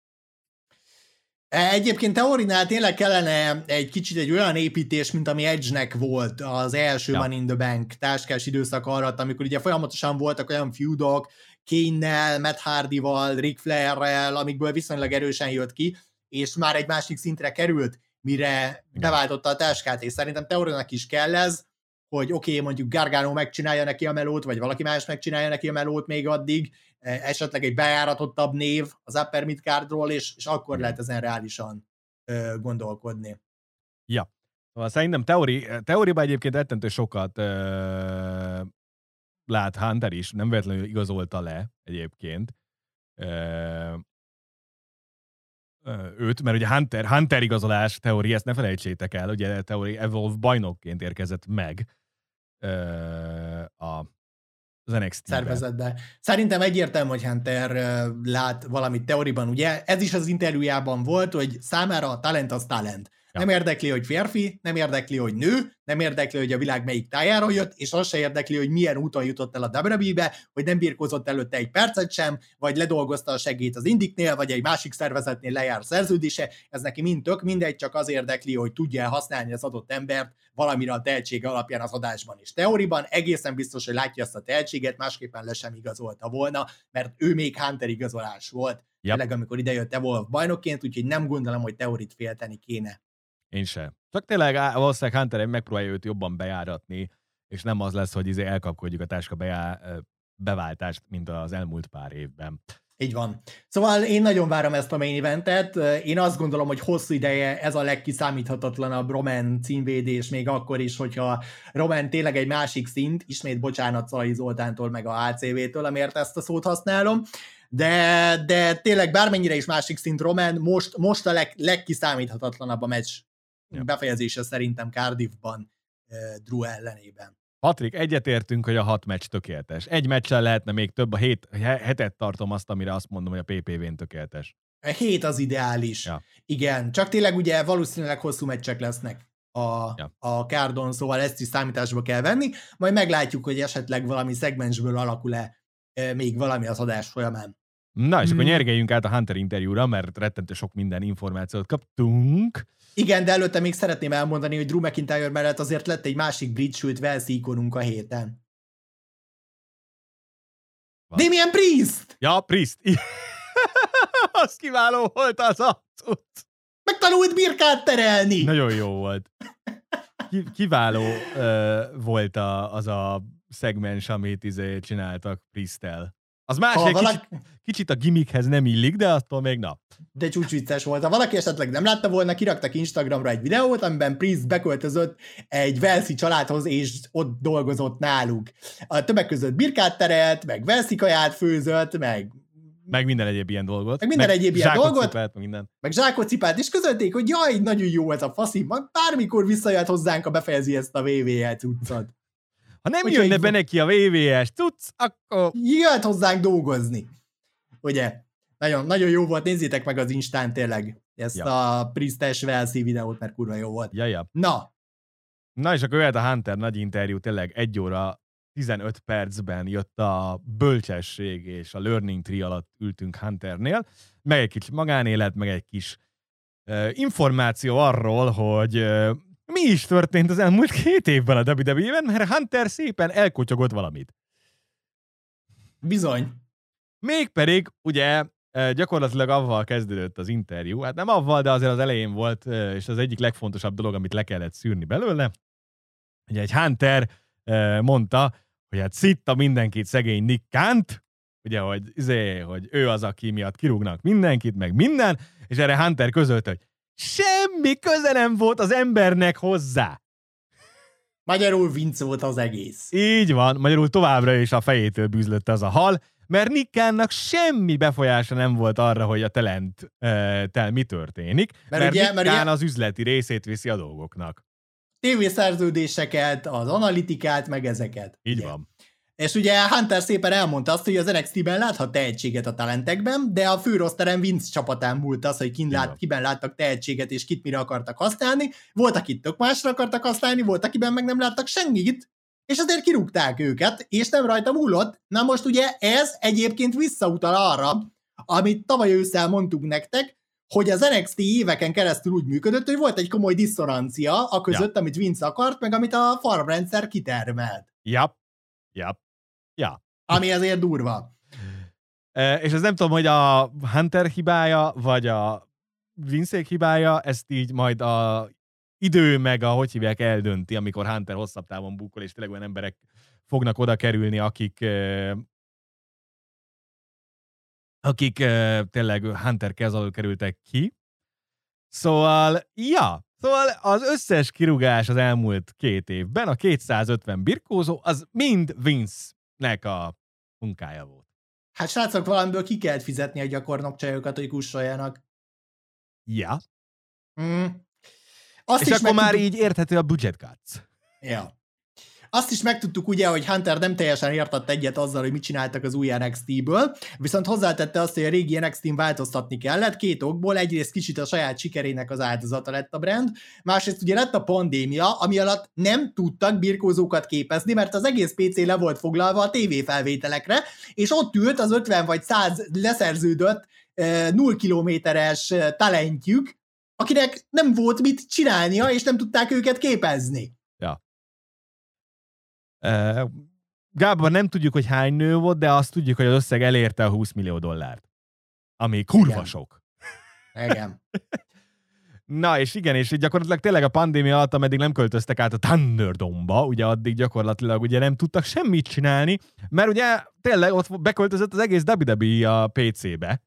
E, egyébként teorinál tényleg kellene egy kicsit egy olyan építés, mint ami Edge-nek volt az első ja. Man in the Bank táskás időszak alatt, amikor ugye folyamatosan voltak olyan feudok, Kane-nel, Matt Hardy-val, Ric Flair-rel, amikből viszonylag erősen jött ki, és már egy másik szintre került, mire beváltotta a táskát, és szerintem Teorinak is kell ez, hogy oké, okay, mondjuk Gargano megcsinálja neki a melót, vagy valaki más megcsinálja neki a melót még addig, e, esetleg egy bejáratottabb név az upper mid cardról, és, és akkor lehet ezen reálisan ö, gondolkodni. Ja. Szóval szerintem teori, teóriában egyébként rettentő sokat ö, lát Hunter is, nem véletlenül igazolta le egyébként ö, őt, mert ugye Hunter, Hunter igazolás teória, ezt ne felejtsétek el, ugye teória Evolve bajnokként érkezett meg a az NXT szervezetbe. Szerintem egyértelmű, hogy Hunter lát valamit teóriban, ugye? Ez is az interjújában volt, hogy számára a talent az talent. Ja. Nem érdekli, hogy férfi, nem érdekli, hogy nő, nem érdekli, hogy a világ melyik tájáról jött, és az se érdekli, hogy milyen úton jutott el a WWE-be, hogy nem birkózott előtte egy percet sem, vagy ledolgozta a segít az Indiknél, vagy egy másik szervezetnél lejár szerződése, ez neki mind tök mindegy, csak az érdekli, hogy tudja használni az adott embert valamire a tehetsége alapján az adásban is. Teóriban egészen biztos, hogy látja ezt a tehetséget, másképpen le sem igazolta volna, mert ő még Hunter igazolás volt. Yep. Tényleg, amikor idejött Evolve bajnokként, úgyhogy nem gondolom, hogy teorit félteni kéne. Én sem. Csak tényleg valószínűleg Hunter megpróbálja őt jobban bejáratni, és nem az lesz, hogy izé elkapkodjuk a táska bejá, beváltást, mint az elmúlt pár évben. Így van. Szóval én nagyon várom ezt a main eventet. Én azt gondolom, hogy hosszú ideje ez a legkiszámíthatatlanabb Roman címvédés, még akkor is, hogyha Roman tényleg egy másik szint, ismét bocsánat Szalai Zoltántól, meg a ACV-től, amiért ezt a szót használom, de, de tényleg bármennyire is másik szint Roman, most, most a leg, legkiszámíthatatlanabb a meccs ja. befejezése szerintem Cardiffban Drew ellenében. Patrik, egyetértünk, hogy a hat meccs tökéletes. Egy meccsel lehetne még több, a hét, hetet tartom azt, amire azt mondom, hogy a PPV-n tökéletes. A hét az ideális. Ja. Igen, csak tényleg ugye valószínűleg hosszú meccsek lesznek a, ja. a kárdon, szóval ezt is számításba kell venni, majd meglátjuk, hogy esetleg valami szegmensből alakul-e még valami az adás folyamán. Na, és hmm. akkor nyergeljünk át a Hunter interjúra, mert rettentő sok minden információt kaptunk. Igen, de előtte még szeretném elmondani, hogy Drew McIntyre mellett azért lett egy másik brit, sőt Velszi ikonunk a héten. Van. Damien Priest! Ja, Priest. az kiváló volt az a. Megtanult birkát terelni! Nagyon jó volt. Kiváló uh, volt a, az a szegmens, amit izé csináltak Priestel. Az más, valaki... kicsit, kicsit a gimmickhez nem illik, de attól még nap. De csúcsvicces volt. Ha valaki esetleg nem látta volna, kiraktak Instagramra egy videót, amiben Priest beköltözött egy Velszi családhoz, és ott dolgozott náluk. A többek között birkát terelt, meg Velszi kaját főzött, meg meg minden egyéb ilyen dolgot. Meg minden meg egyéb ilyen dolgot. Cipelt, meg minden. Meg zsákot cipelt, és közölték, hogy jaj, nagyon jó ez a faszi, bármikor visszajött hozzánk, a befejezi ezt a VVL cuccot. Ha nem Hogyha jönne be neki a VVS tudsz, akkor... Jöhet hozzánk dolgozni. Ugye? Nagyon, nagyon jó volt, nézzétek meg az Instán tényleg ezt ja. a Priestes Velszi videót, mert kurva jó volt. Ja, ja. Na. Na és akkor jöhet a Hunter nagy interjú, tényleg egy óra 15 percben jött a bölcsesség és a learning tree alatt ültünk Hunternél, meg egy kicsi magánélet, meg egy kis uh, információ arról, hogy uh, mi is történt az elmúlt két évben a WWE-ben, mert Hunter szépen elkotyogott valamit. Bizony. Mégpedig, ugye, gyakorlatilag avval kezdődött az interjú, hát nem avval, de azért az elején volt, és az egyik legfontosabb dolog, amit le kellett szűrni belőle. Ugye egy Hunter mondta, hogy hát szitta mindenkit szegény Nick Kant, ugye, hogy, izé, hogy ő az, aki miatt kirúgnak mindenkit, meg minden, és erre Hunter közölt, hogy Semmi köze nem volt az embernek hozzá. Magyarul vinc volt az egész. Így van, magyarul továbbra is a fejétől bűzlött az a hal, mert Nikkánnak semmi befolyása nem volt arra, hogy a talent tel mi történik, mert, mert ugye, mert ugye, az üzleti részét viszi a dolgoknak. Tévészerződéseket, az analitikát, meg ezeket. Így ugye. van. És ugye Hunter szépen elmondta azt, hogy az NXT-ben láthat tehetséget a talentekben, de a főroszteren Vince csapatán múlt az, hogy kin lát, kiben láttak tehetséget, és kit mire akartak használni. Volt, akit tök másra akartak használni, volt, akiben meg nem láttak senkit, és azért kirúgták őket, és nem rajta múlott. Na most ugye ez egyébként visszautal arra, amit tavaly ősszel mondtuk nektek, hogy az NXT éveken keresztül úgy működött, hogy volt egy komoly diszonancia a között, ja. amit Vince akart, meg amit a farmrendszer kitermelt. Ja, ja. Ja. Ami azért durva. És ez nem tudom, hogy a Hunter hibája, vagy a Vinszék hibája, ezt így majd a idő meg a hogy hívják eldönti, amikor Hunter hosszabb távon bukol, és tényleg olyan emberek fognak oda kerülni, akik akik tényleg Hunter kez alól kerültek ki. Szóval, ja, Szóval az összes kirúgás az elmúlt két évben, a 250 birkózó, az mind Vince nek a munkája volt. Hát srácok, valamiből ki kellett fizetni a gyakornok csajokat, hogy kussoljanak. Ja. Mm. Azt És is akkor már így érthető a budget cuts. Ja. Azt is megtudtuk ugye, hogy Hunter nem teljesen értett egyet azzal, hogy mit csináltak az új NXT-ből, viszont hozzátette azt, hogy a régi NXT-n változtatni kellett két okból. Egyrészt kicsit a saját sikerének az áldozata lett a brand, másrészt ugye lett a pandémia, ami alatt nem tudtak birkózókat képezni, mert az egész PC le volt foglalva a tévéfelvételekre, és ott ült az 50 vagy 100 leszerződött 0 kilométeres talentjük, akinek nem volt mit csinálnia, és nem tudták őket képezni. Gábor, nem tudjuk, hogy hány nő volt, de azt tudjuk, hogy az összeg elérte a 20 millió dollárt. Ami kurva Igen. sok. Igen. Na, és igen, és gyakorlatilag tényleg a pandémia alatt, ameddig nem költöztek át a Thunderdome-ba, ugye addig gyakorlatilag ugye nem tudtak semmit csinálni, mert ugye tényleg ott beköltözött az egész WWE a PC-be,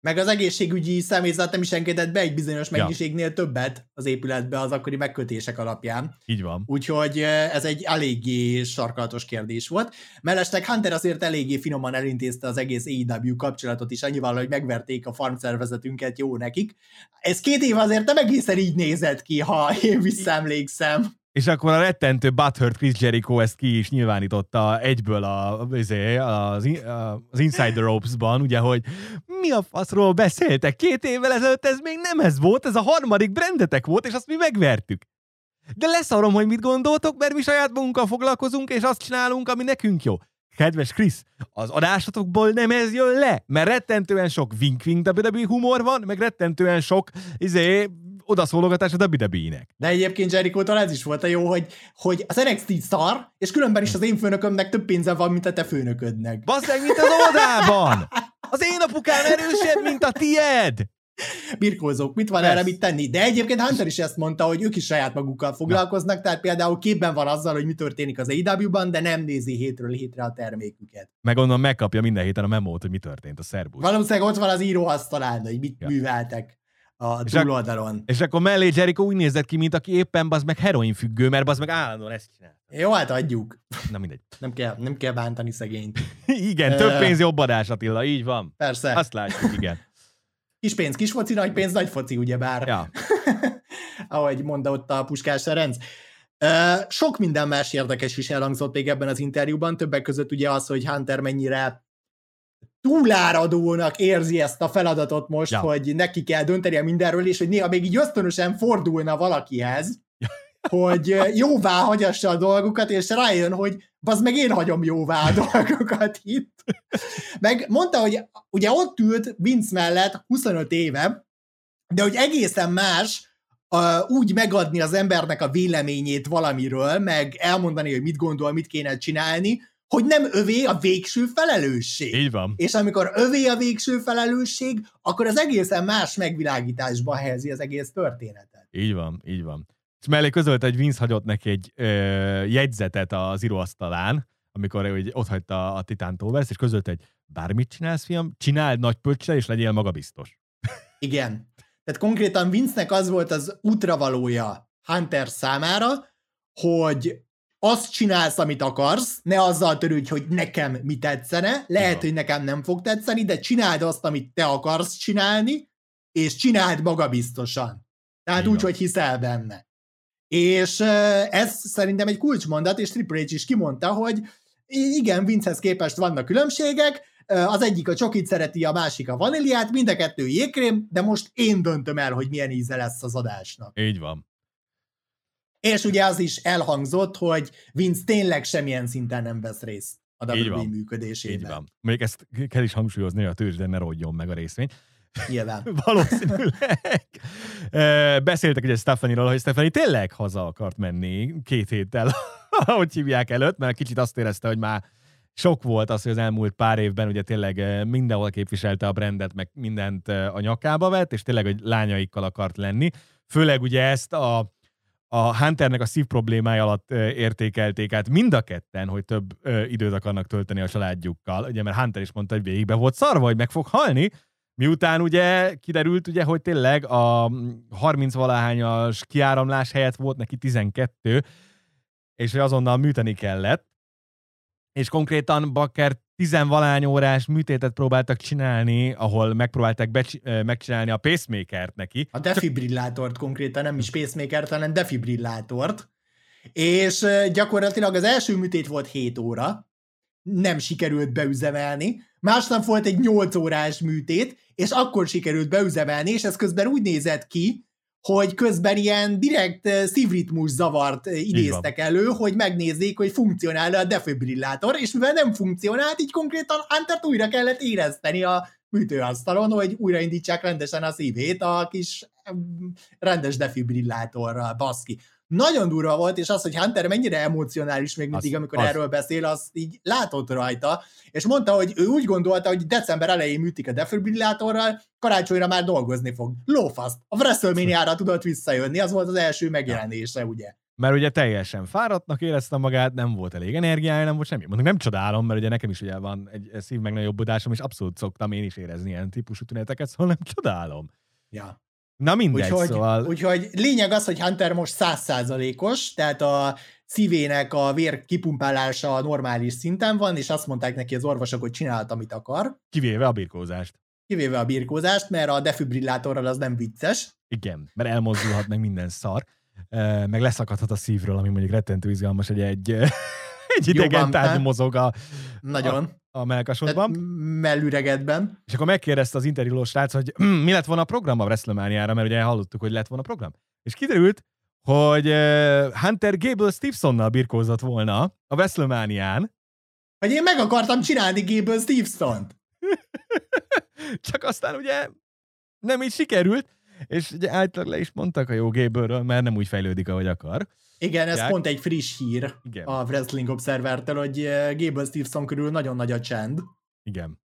meg az egészségügyi személyzet nem is engedett be egy bizonyos mennyiségnél ja. többet az épületbe az akkori megkötések alapján. Így van. Úgyhogy ez egy eléggé sarkalatos kérdés volt. Mellesleg Hunter azért eléggé finoman elintézte az egész AEW kapcsolatot is, annyival, hogy megverték a farm szervezetünket jó nekik. Ez két év azért nem egészen így nézett ki, ha én visszaemlékszem. És akkor a rettentő Butthurt Chris Jericho ezt ki is nyilvánította egyből a, izé, az, az Inside the Ropes-ban, ugye, hogy mi a faszról beszéltek? Két évvel ezelőtt ez még nem ez volt, ez a harmadik brandetek volt, és azt mi megvertük. De leszarom, hogy mit gondoltok, mert mi saját magunkkal foglalkozunk, és azt csinálunk, ami nekünk jó. Kedves Krisz, az adásatokból nem ez jön le, mert rettentően sok wink-wink WWE humor van, meg rettentően sok izé, odaszólogatás a WWE-nek. De egyébként jericho ez is volt a jó, hogy, hogy az NXT szar, és különben is az én főnökömnek több pénze van, mint a te főnöködnek. Basz meg, mint az odában! Az én apukám erősebb, mint a tied! birkózók, mit van Persze. erre mit tenni? De egyébként Hunter is ezt mondta, hogy ők is saját magukkal foglalkoznak, ja. tehát például képben van azzal, hogy mi történik az AEW-ban, de nem nézi hétről hétre a terméküket. Meg onnan megkapja minden héten a memót, hogy mi történt a szerbus. Valószínűleg ott van az íróasztalán, hogy mit ja. műveltek a túloldalon. És, akkor mellé Jericho úgy nézett ki, mint aki éppen az meg heroin függő, mert az meg állandóan ezt csinál. Jó, hát adjuk. Na mindegy. Nem kell, nem kell bántani szegényt. igen, több pénz jobb adás, Attila, így van. Persze. Azt látjuk, igen. Kis pénz, kis foci, nagy pénz, nagy foci, ugyebár. Ja. Ahogy mondta ott a Puskás Ferenc. Sok minden más érdekes is elhangzott még ebben az interjúban, többek között ugye az, hogy Hunter mennyire túláradónak érzi ezt a feladatot most, ja. hogy neki kell döntenie mindenről, és hogy néha még így ösztönösen fordulna valakihez, hogy jóvá hagyassa a dolgokat, és rájön, hogy az meg én hagyom jóvá a dolgokat itt. Meg mondta, hogy ugye ott ült Vince mellett 25 éve, de hogy egészen más uh, úgy megadni az embernek a véleményét valamiről, meg elmondani, hogy mit gondol, mit kéne csinálni, hogy nem övé a végső felelősség. Így van. És amikor övé a végső felelősség, akkor az egészen más megvilágításba helyezi az egész történetet. Így van, így van. És mellé közölt, hogy Vince hagyott neki egy ö, jegyzetet az íróasztalán, amikor hogy ott hagyta a Titán Tovers, és közölt egy bármit csinálsz, fiam, csináld nagy pöccsel, és legyél magabiztos. Igen. Tehát konkrétan Vince-nek az volt az útravalója Hunter számára, hogy azt csinálsz, amit akarsz, ne azzal törődj, hogy nekem mi tetszene, lehet, ja. hogy nekem nem fog tetszeni, de csináld azt, amit te akarsz csinálni, és csináld magabiztosan. Tehát úgy, hogy hiszel benne. És ez szerintem egy kulcsmondat, és Triple H is kimondta, hogy igen, Vincehez képest vannak különbségek, az egyik a csokit szereti, a másik a vaníliát, mind a kettő jégkrém, de most én döntöm el, hogy milyen íze lesz az adásnak. Így van. És ugye az is elhangzott, hogy Vince tényleg semmilyen szinten nem vesz részt a WWE működésében. Így van. Még ezt kell is hangsúlyozni, hogy a tőzsde ne rodjon meg a részvény. Nyilván. Valószínűleg. Beszéltek ugye Stephanie-ról, hogy Stephanie tényleg haza akart menni két héttel, ahogy hívják előtt, mert kicsit azt érezte, hogy már sok volt az, hogy az elmúlt pár évben ugye tényleg mindenhol képviselte a brandet, meg mindent a nyakába vett, és tényleg, hogy lányaikkal akart lenni. Főleg ugye ezt a a Hunternek a szív problémája alatt értékelték át mind a ketten, hogy több időt akarnak tölteni a családjukkal. Ugye, mert Hunter is mondta, hogy végigbe volt szarva, hogy meg fog halni, miután ugye kiderült, ugye, hogy tényleg a 30-valahányas kiáramlás helyett volt neki 12, és hogy azonnal műteni kellett. És konkrétan Bakker tizenvalány órás műtétet próbáltak csinálni, ahol megpróbálták becs- megcsinálni a pacemakert neki. A defibrillátort konkrétan, nem is pacemakert, hanem defibrillátort. És gyakorlatilag az első műtét volt 7 óra, nem sikerült beüzemelni. Másnap volt egy 8 órás műtét, és akkor sikerült beüzemelni, és ez közben úgy nézett ki, hogy közben ilyen direkt eh, szívritmus zavart eh, idéztek elő, hogy megnézzék, hogy funkcionál a defibrillátor, és mivel nem funkcionált, így konkrétan Huntert újra kellett érezteni a műtőasztalon, hogy újraindítsák rendesen a szívét a kis rendes defibrillátorral, baszki. Nagyon durva volt, és az, hogy Hunter mennyire emocionális még mindig, Az- amikor az. erről beszél, az így látott rajta, és mondta, hogy ő úgy gondolta, hogy december elején műtik a defibrillátorral, karácsonyra már dolgozni fog. Lófaszt! A WrestleMania-ra tudott visszajönni, az volt az első megjelenése, ugye? Mert ugye teljesen fáradtnak érezte magát, nem volt elég energiája, nem volt semmi. Mondjuk nem csodálom, mert ugye nekem is ugye van egy szív megnagyobbódásom, és abszolút szoktam én is érezni ilyen típusú tüneteket, szóval nem csodálom. Ja. Na mindegy, Úgyhogy, szóval... úgyhogy lényeg az, hogy Hunter most százszázalékos, tehát a szívének a vér kipumpálása normális szinten van, és azt mondták neki az orvosok, hogy csinált, amit akar, Kivéve a birkózást. kivéve a birkózást, mert a defibrillátorral az nem vicces. Igen, mert elmozdulhat meg minden szar, meg leszakadhat a szívről, ami mondjuk rettentő izgalmas, hogy egy, egy idegen tárgy mozog a, Nagyon. a Tehát melkasodban. mellüregedben. És akkor megkérdezte az interjúló srác, hogy mi lett volna a program a WrestleMania-ra, mert ugye hallottuk, hogy lett volna a program. És kiderült, hogy Hunter Gable Stevensonnal birkózott volna a WrestleMania-n, Hogy én meg akartam csinálni Gable Stevenson-t. csak aztán ugye nem így sikerült, és ugye általában le is mondtak a jó Gable-ről, mert nem úgy fejlődik, ahogy akar. Igen, ez Ja. pont egy friss hír Igen, a Wrestling Observer-től, hogy Gable Stevenson körül nagyon nagy a csend. igen.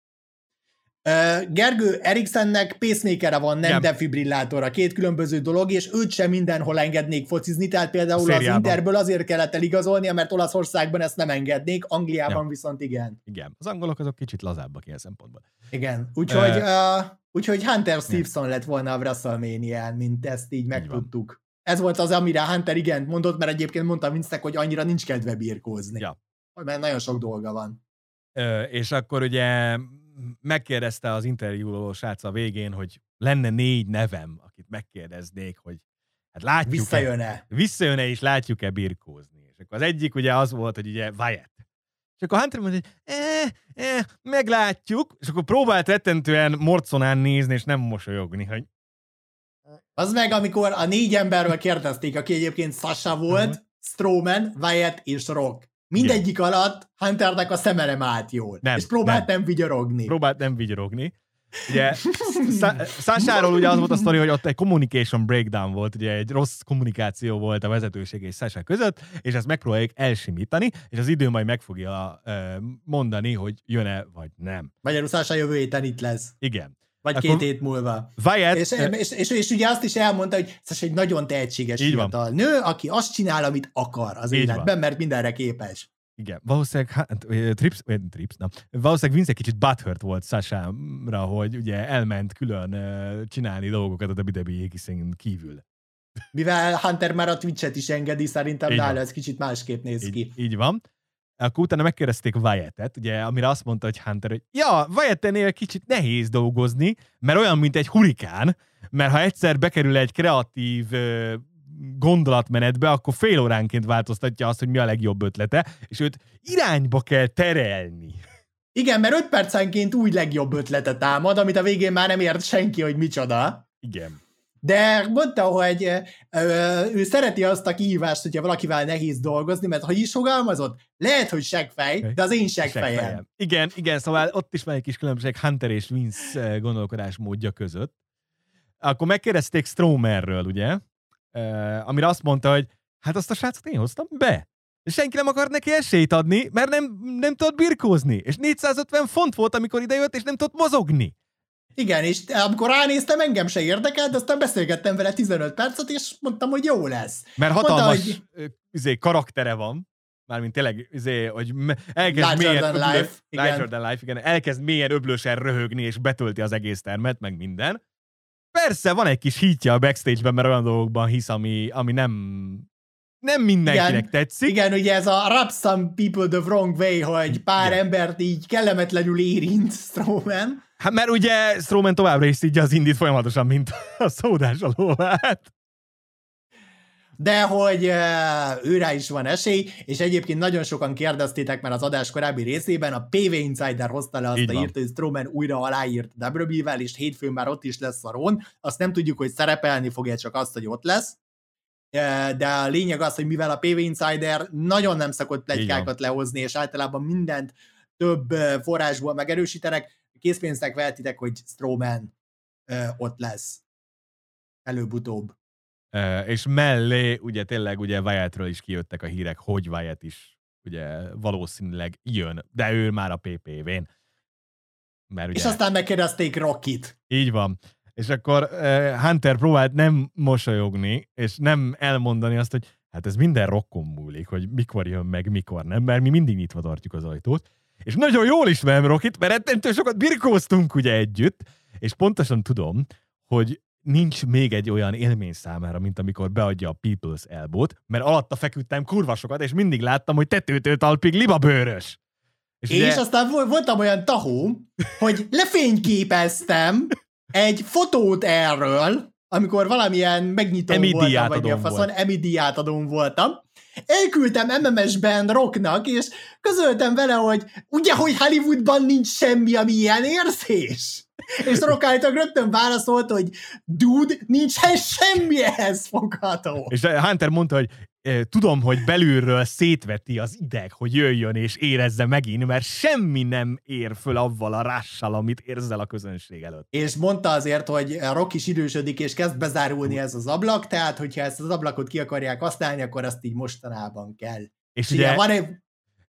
Uh, Gergő Eriksennek pacemakerre van, nem Igen. defibrillátora. Két különböző dolog, és őt sem mindenhol engednék focizni, tehát például az. Interből azért kellett eligazolnia, mert Olaszországban ezt nem engednék, Angliában viszont igen. Igen. Az angolok azok kicsit lazábbak ilyen szempontból. Igen, úgyhogy, Ö, uh, úgyhogy Hunter Stevenson lett volna a wrestlemania mint ezt így megtudtuk. Ez volt az, amire Hunter igen mondott, mert egyébként mondta Vince-nek, hogy annyira nincs kedve birkózni. Ja. Mert nagyon sok dolga van. Ö, és akkor ugye megkérdezte az interjúoló srác a végén, hogy lenne négy nevem, akit megkérdeznék, hogy hát látjuk Visszajön-e? visszajön-e és látjuk-e birkózni. És akkor az egyik ugye az volt, hogy ugye Wyatt. És akkor Hunter mondta, hogy eh, eh, meglátjuk, és akkor próbált rettentően morconán nézni, és nem mosolyogni, hogy Az meg, amikor a négy emberről kérdezték, aki egyébként Sasha volt, Mhm. Strowman, Wyatt és Rock. Mindegyik alatt Hunternek a szemere nem állt jól. Nem, és próbált nem, vigyorogni. próbált nem vigyorogni. Ugye Sasáról ugye az volt a sztori, hogy ott egy communication breakdown volt, ugye egy rossz kommunikáció volt a vezetőség és Sasha között, és ezt megpróbáljuk elsimítani, és az idő majd meg fogja mondani, hogy jön-e vagy nem. Magyarul Sasha jövő héten itt lesz. Igen. Vagy Akkor- két hét múlva. Wyatt, És, ö, és, és, és, ugye azt is elmondta, hogy Sasha egy nagyon tehetséges Így van. fiatal nő, aki azt csinál, amit akar az Így életben, van. mert mindenre képes. Igen, valószínűleg hát, Trips, Trips, na, valószínűleg Vince egy kicsit butthurt volt Sasha-ra, hogy ugye elment külön csinálni dolgokat a WWE egészen kívül. Mivel Hunter már a Twitch-et is engedi, szerintem Így nála van. ez kicsit másképp néz ki. Így, így van. Akkor utána megkérdezték Wyatt-et, ugye, amire azt mondta, hogy Hunter, hogy ja, Wyatt-ennél kicsit nehéz dolgozni, mert olyan, mint egy hurikán, mert ha egyszer bekerül egy kreatív ö, gondolatmenetbe, akkor fél óránként változtatja azt, hogy mi a legjobb ötlete, és őt irányba kell terelni. Igen, mert 5 percenként úgy legjobb ötletet támad, amit a végén már nem ért senki, hogy micsoda. Igen. De mondta, hogy ő szereti azt a kihívást, hogyha valakivel nehéz dolgozni, mert ha is fogalmazott, lehet, hogy seggfej, de az én seggfejem. Seggfejem. Igen, igen, szóval ott is van egy kis különbség Hunter és Vince gondolkodásmódja között. Akkor megkérdezték Stromerről, ugye? Amire azt mondta, hogy hát azt a srácot én hoztam be. Senki nem akar neki esélyt adni, mert nem, nem tudott birkózni. És 450 font volt, amikor idejött, és nem tudott mozogni. Igen, és amikor ránéztem, engem se érdekelt, de aztán beszélgettem vele 15 percet, és mondtam, hogy jó lesz. Mert Mondta, hatalmas hogy- hogy... izé, karaktere van. Mármint tényleg, izé, hogy elkezd Larger mélyen than öblö- life, igen. Larger than life, igen. Elkezd mélyen öblösen röhögni, és betölti az egész termet, meg minden. Persze, van egy kis hítja a backstage-ben, mert olyan dolgokban hisz, ami, ami nem, nem mindenkinek Igen. tetszik. Igen, ugye ez a rub some people the wrong way, hogy pár Igen. embert így kellemetlenül érint Strowman. Hát mert ugye Strowman továbbra is szidja az indit folyamatosan, mint a szódás a lóvát. de hogy uh, őrá is van esély, és egyébként nagyon sokan kérdeztétek már az adás korábbi részében, a PV Insider hozta le azt Így a írt, hogy Strowman újra aláírt WWE-vel, és hétfőn már ott is lesz a Ron. Azt nem tudjuk, hogy szerepelni fog-e, csak azt, hogy ott lesz. De a lényeg az, hogy mivel a PV Insider nagyon nem szokott plegykákat lehozni, és általában mindent több forrásból megerősítenek, készpénznek vehetitek, hogy Strowman uh, ott lesz. Előbb-utóbb. és mellé ugye tényleg ugye Wyattről is kijöttek a hírek, hogy Wyatt is ugye valószínűleg jön, de ő már a PPV-n. Mert ugye, és aztán megkérdezték Rockit. Így van. És akkor uh, Hunter próbált nem mosolyogni, és nem elmondani azt, hogy hát ez minden rokkon múlik, hogy mikor jön meg, mikor nem, mert mi mindig nyitva tartjuk az ajtót. És nagyon jól ismerem Rockit, mert ettentől sokat birkóztunk ugye együtt, és pontosan tudom, hogy nincs még egy olyan élmény számára, mint amikor beadja a People's Elbow-t, mert alatta feküdtem kurva sokat, és mindig láttam, hogy tetőtől talpig libabőrös. És, és ugye... aztán voltam olyan tahó, hogy lefényképeztem egy fotót erről, amikor valamilyen megnyitó voltam, vagy a faszon, Emi voltam, elküldtem MMS-ben Rocknak, és közöltem vele, hogy ugye, hogy Hollywoodban nincs semmi, ami ilyen érzés? És Rock állítólag rögtön válaszolt, hogy dude, nincsen semmi ehhez fogható. És Hunter mondta, hogy tudom, hogy belülről szétveti az ideg, hogy jöjjön és érezze megint, mert semmi nem ér föl avval a rással, amit érzel a közönség előtt. És mondta azért, hogy a Rock is idősödik, és kezd bezárulni ez az ablak, tehát hogyha ezt az ablakot ki akarják használni, akkor azt így mostanában kell. És ugye, van egy...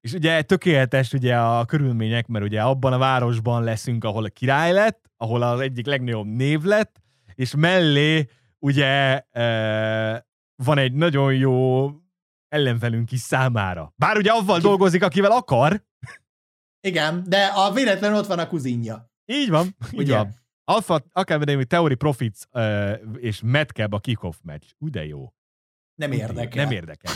és ugye tökéletes ugye a körülmények, mert ugye abban a városban leszünk, ahol a király lett, ahol az egyik legnagyobb név lett, és mellé ugye van egy nagyon jó ellenfelünk is számára. Bár ugye avval dolgozik, akivel akar. Igen, de a véletlen ott van a kuzinja. Így van, így ugye? van. Alpha Academy Theory Profits uh, és Metcab a kickoff match. Ugye jó. Nem érdekel. Nem érdekel.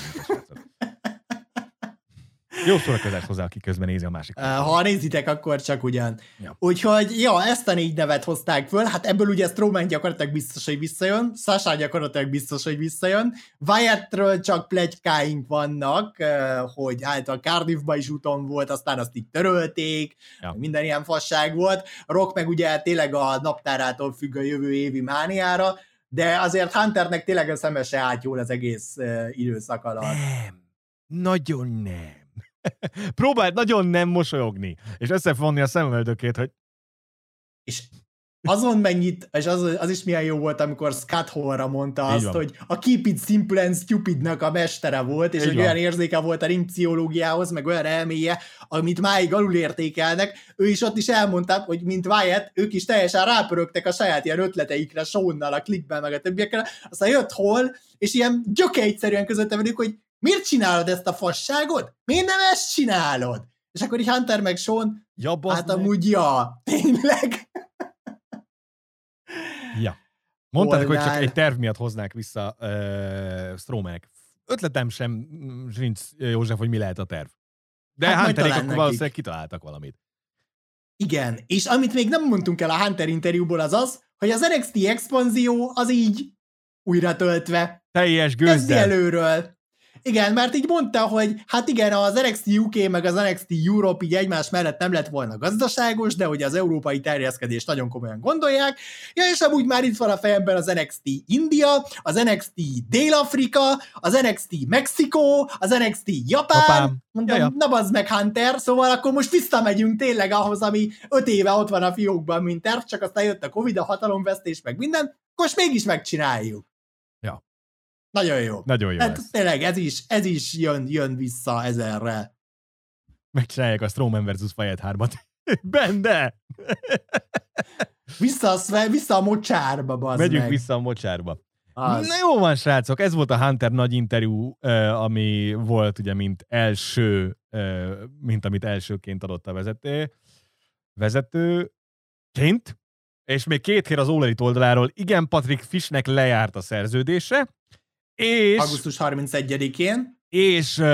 Jó szórakozás hozzá, aki közben nézi a másik. Ha nézitek, akkor csak ugyan. Ja. Úgyhogy, ja, ezt a négy nevet hozták föl, hát ebből ugye Strowman gyakorlatilag biztos, hogy visszajön, Sasha gyakorlatilag biztos, hogy visszajön, Wyattről csak plegykáink vannak, hogy állt a Cardiffba is úton volt, aztán azt így törölték, ja. minden ilyen fasság volt. Rock meg ugye tényleg a naptárától függ a jövő évi mániára, de azért Hunternek tényleg a szemese állt jól az egész időszak alatt. Nem, nagyon nem. Próbált nagyon nem mosolyogni, és összefonni a szemöldökét, hogy... És azon mennyit, és az, az is milyen jó volt, amikor Scott Hallra mondta azt, hogy a Keep It Simple and Stupidnak a mestere volt, és hogy olyan érzéke volt a ringpszichológiához, meg olyan elméje, amit máig alulértékelnek. Ő is ott is elmondta, hogy mint Wyatt, ők is teljesen rápörögtek a saját ilyen ötleteikre, Shonnal, a klikben, meg a többiekkel. Aztán jött Hall, és ilyen gyökeegyszerűen közötte velük, hogy miért csinálod ezt a fasságot? Miért nem ezt csinálod? És akkor így Hunter meg Sean, ja, hát meg. amúgy ja, tényleg. Ja. Mondták, hogy csak egy terv miatt hoznák vissza uh, Stromanek. Ötletem sem sincs, József, hogy mi lehet a terv. De hát Hunterék akkor valószínűleg kitaláltak valamit. Igen, és amit még nem mondtunk el a Hunter interjúból az az, hogy az NXT expanzió az így újra töltve. Teljes gőzzel. előről. Igen, mert így mondta, hogy hát igen, az NXT UK meg az NXT Europe így egymás mellett nem lett volna gazdaságos, de hogy az európai terjeszkedést nagyon komolyan gondolják. Ja, és amúgy már itt van a fejemben az NXT India, az NXT Dél-Afrika, az NXT Mexikó, az NXT Japán. Japán. Mondom, ja, ja. na bazd meg Hunter, szóval akkor most visszamegyünk tényleg ahhoz, ami öt éve ott van a fiókban, mint terv, csak aztán jött a Covid, a hatalomvesztés, meg minden, most mégis megcsináljuk. Nagyon jó. Nagyon jó hát, Tényleg, ez is, ez is jön, jön vissza ezerre. Megcsinálják a Strowman versus Wyatt 3-at. Bende! vissza, a, vissza a mocsárba, bazd Megyünk meg. vissza a mocsárba. Az. Na jó van, srácok, ez volt a Hunter nagy interjú, ami volt ugye, mint első, mint amit elsőként adott a vezető, vezetőként, és még két hér az All oldaláról, igen, Patrick Fishnek lejárt a szerződése, és... Augusztus 31-én. És uh,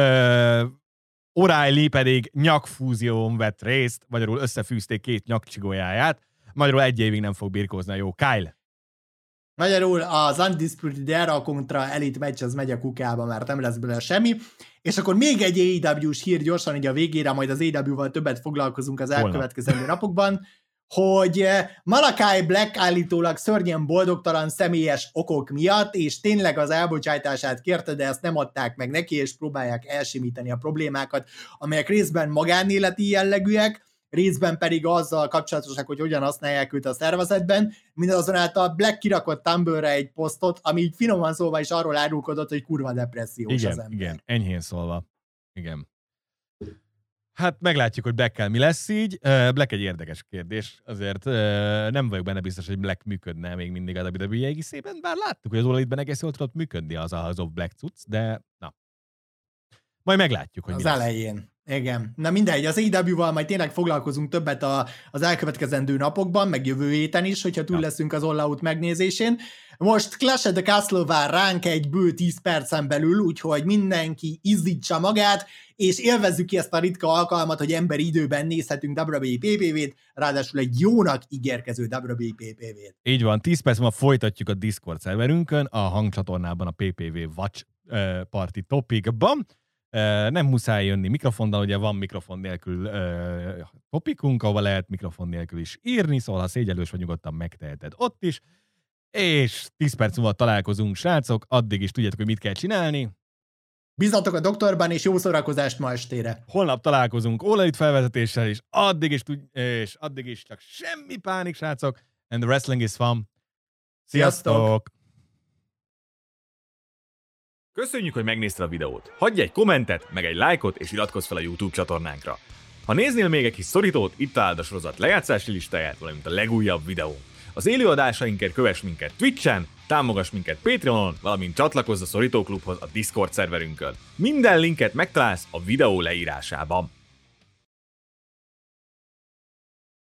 O'Reilly pedig nyakfúzión vett részt, magyarul összefűzték két nyakcsigójáját, magyarul egy évig nem fog birkózni a jó Kyle. Magyarul az Undisputed Era kontra Elite Match az megy a kukába, mert nem lesz belőle semmi. És akkor még egy AEW-s hír gyorsan így a végére, majd az AEW-val többet foglalkozunk az elkövetkezendő napokban hogy eh, Malakai Black állítólag szörnyen boldogtalan személyes okok miatt, és tényleg az elbocsátását kérte, de ezt nem adták meg neki, és próbálják elsimítani a problémákat, amelyek részben magánéleti jellegűek, részben pedig azzal kapcsolatosak, hogy hogyan használják őt a szervezetben. Mindazonáltal Black kirakott tumblr egy posztot, ami így finoman szólva is arról árulkodott, hogy kurva depressziós igen, az ember. Igen, enyhén szólva. Igen. Hát meglátjuk, hogy Black mi lesz így. Black egy érdekes kérdés, azért nem vagyok benne biztos, hogy Black működne még mindig a WWE egészében, bár láttuk, hogy az All egész jól tudott működni az a House of Black cucc, de na. Majd meglátjuk, hogy az elején. Lesz. Igen. Na mindegy, az AEW-val majd tényleg foglalkozunk többet a, az elkövetkezendő napokban, meg jövő héten is, hogyha túl leszünk az All Out megnézésén. Most Clash of the Castle vár ránk egy bő 10 percen belül, úgyhogy mindenki izzítsa magát, és élvezzük ki ezt a ritka alkalmat, hogy emberi időben nézhetünk WWE PPV-t, ráadásul egy jónak ígérkező WWE PPV-t. Így van, 10 perc múlva folytatjuk a Discord szerverünkön, a hangcsatornában a PPV Watch Party topikban. Nem muszáj jönni mikrofonnal, ugye van mikrofon nélkül topikunk, ahol lehet mikrofon nélkül is írni, szóval ha szégyelős vagy nyugodtan megteheted ott is. És 10 perc múlva találkozunk, srácok, addig is tudjátok, hogy mit kell csinálni. Bizatok a doktorban, és jó szórakozást ma estére. Holnap találkozunk Olalit felvezetéssel, és addig is, tud, és addig is csak semmi pánik, srácok. And the wrestling is fun. Sziasztok! Sziasztok! Köszönjük, hogy megnézted a videót. Hagyj egy kommentet, meg egy lájkot, és iratkozz fel a YouTube csatornánkra. Ha néznél még egy kis szorítót, itt találd a sorozat lejátszási listáját, valamint a legújabb videó. Az élőadásainkért kövess minket Twitch-en, támogass minket Patreonon, valamint csatlakozz a Szorító Klubhoz a Discord szerverünkön. Minden linket megtalálsz a videó leírásában.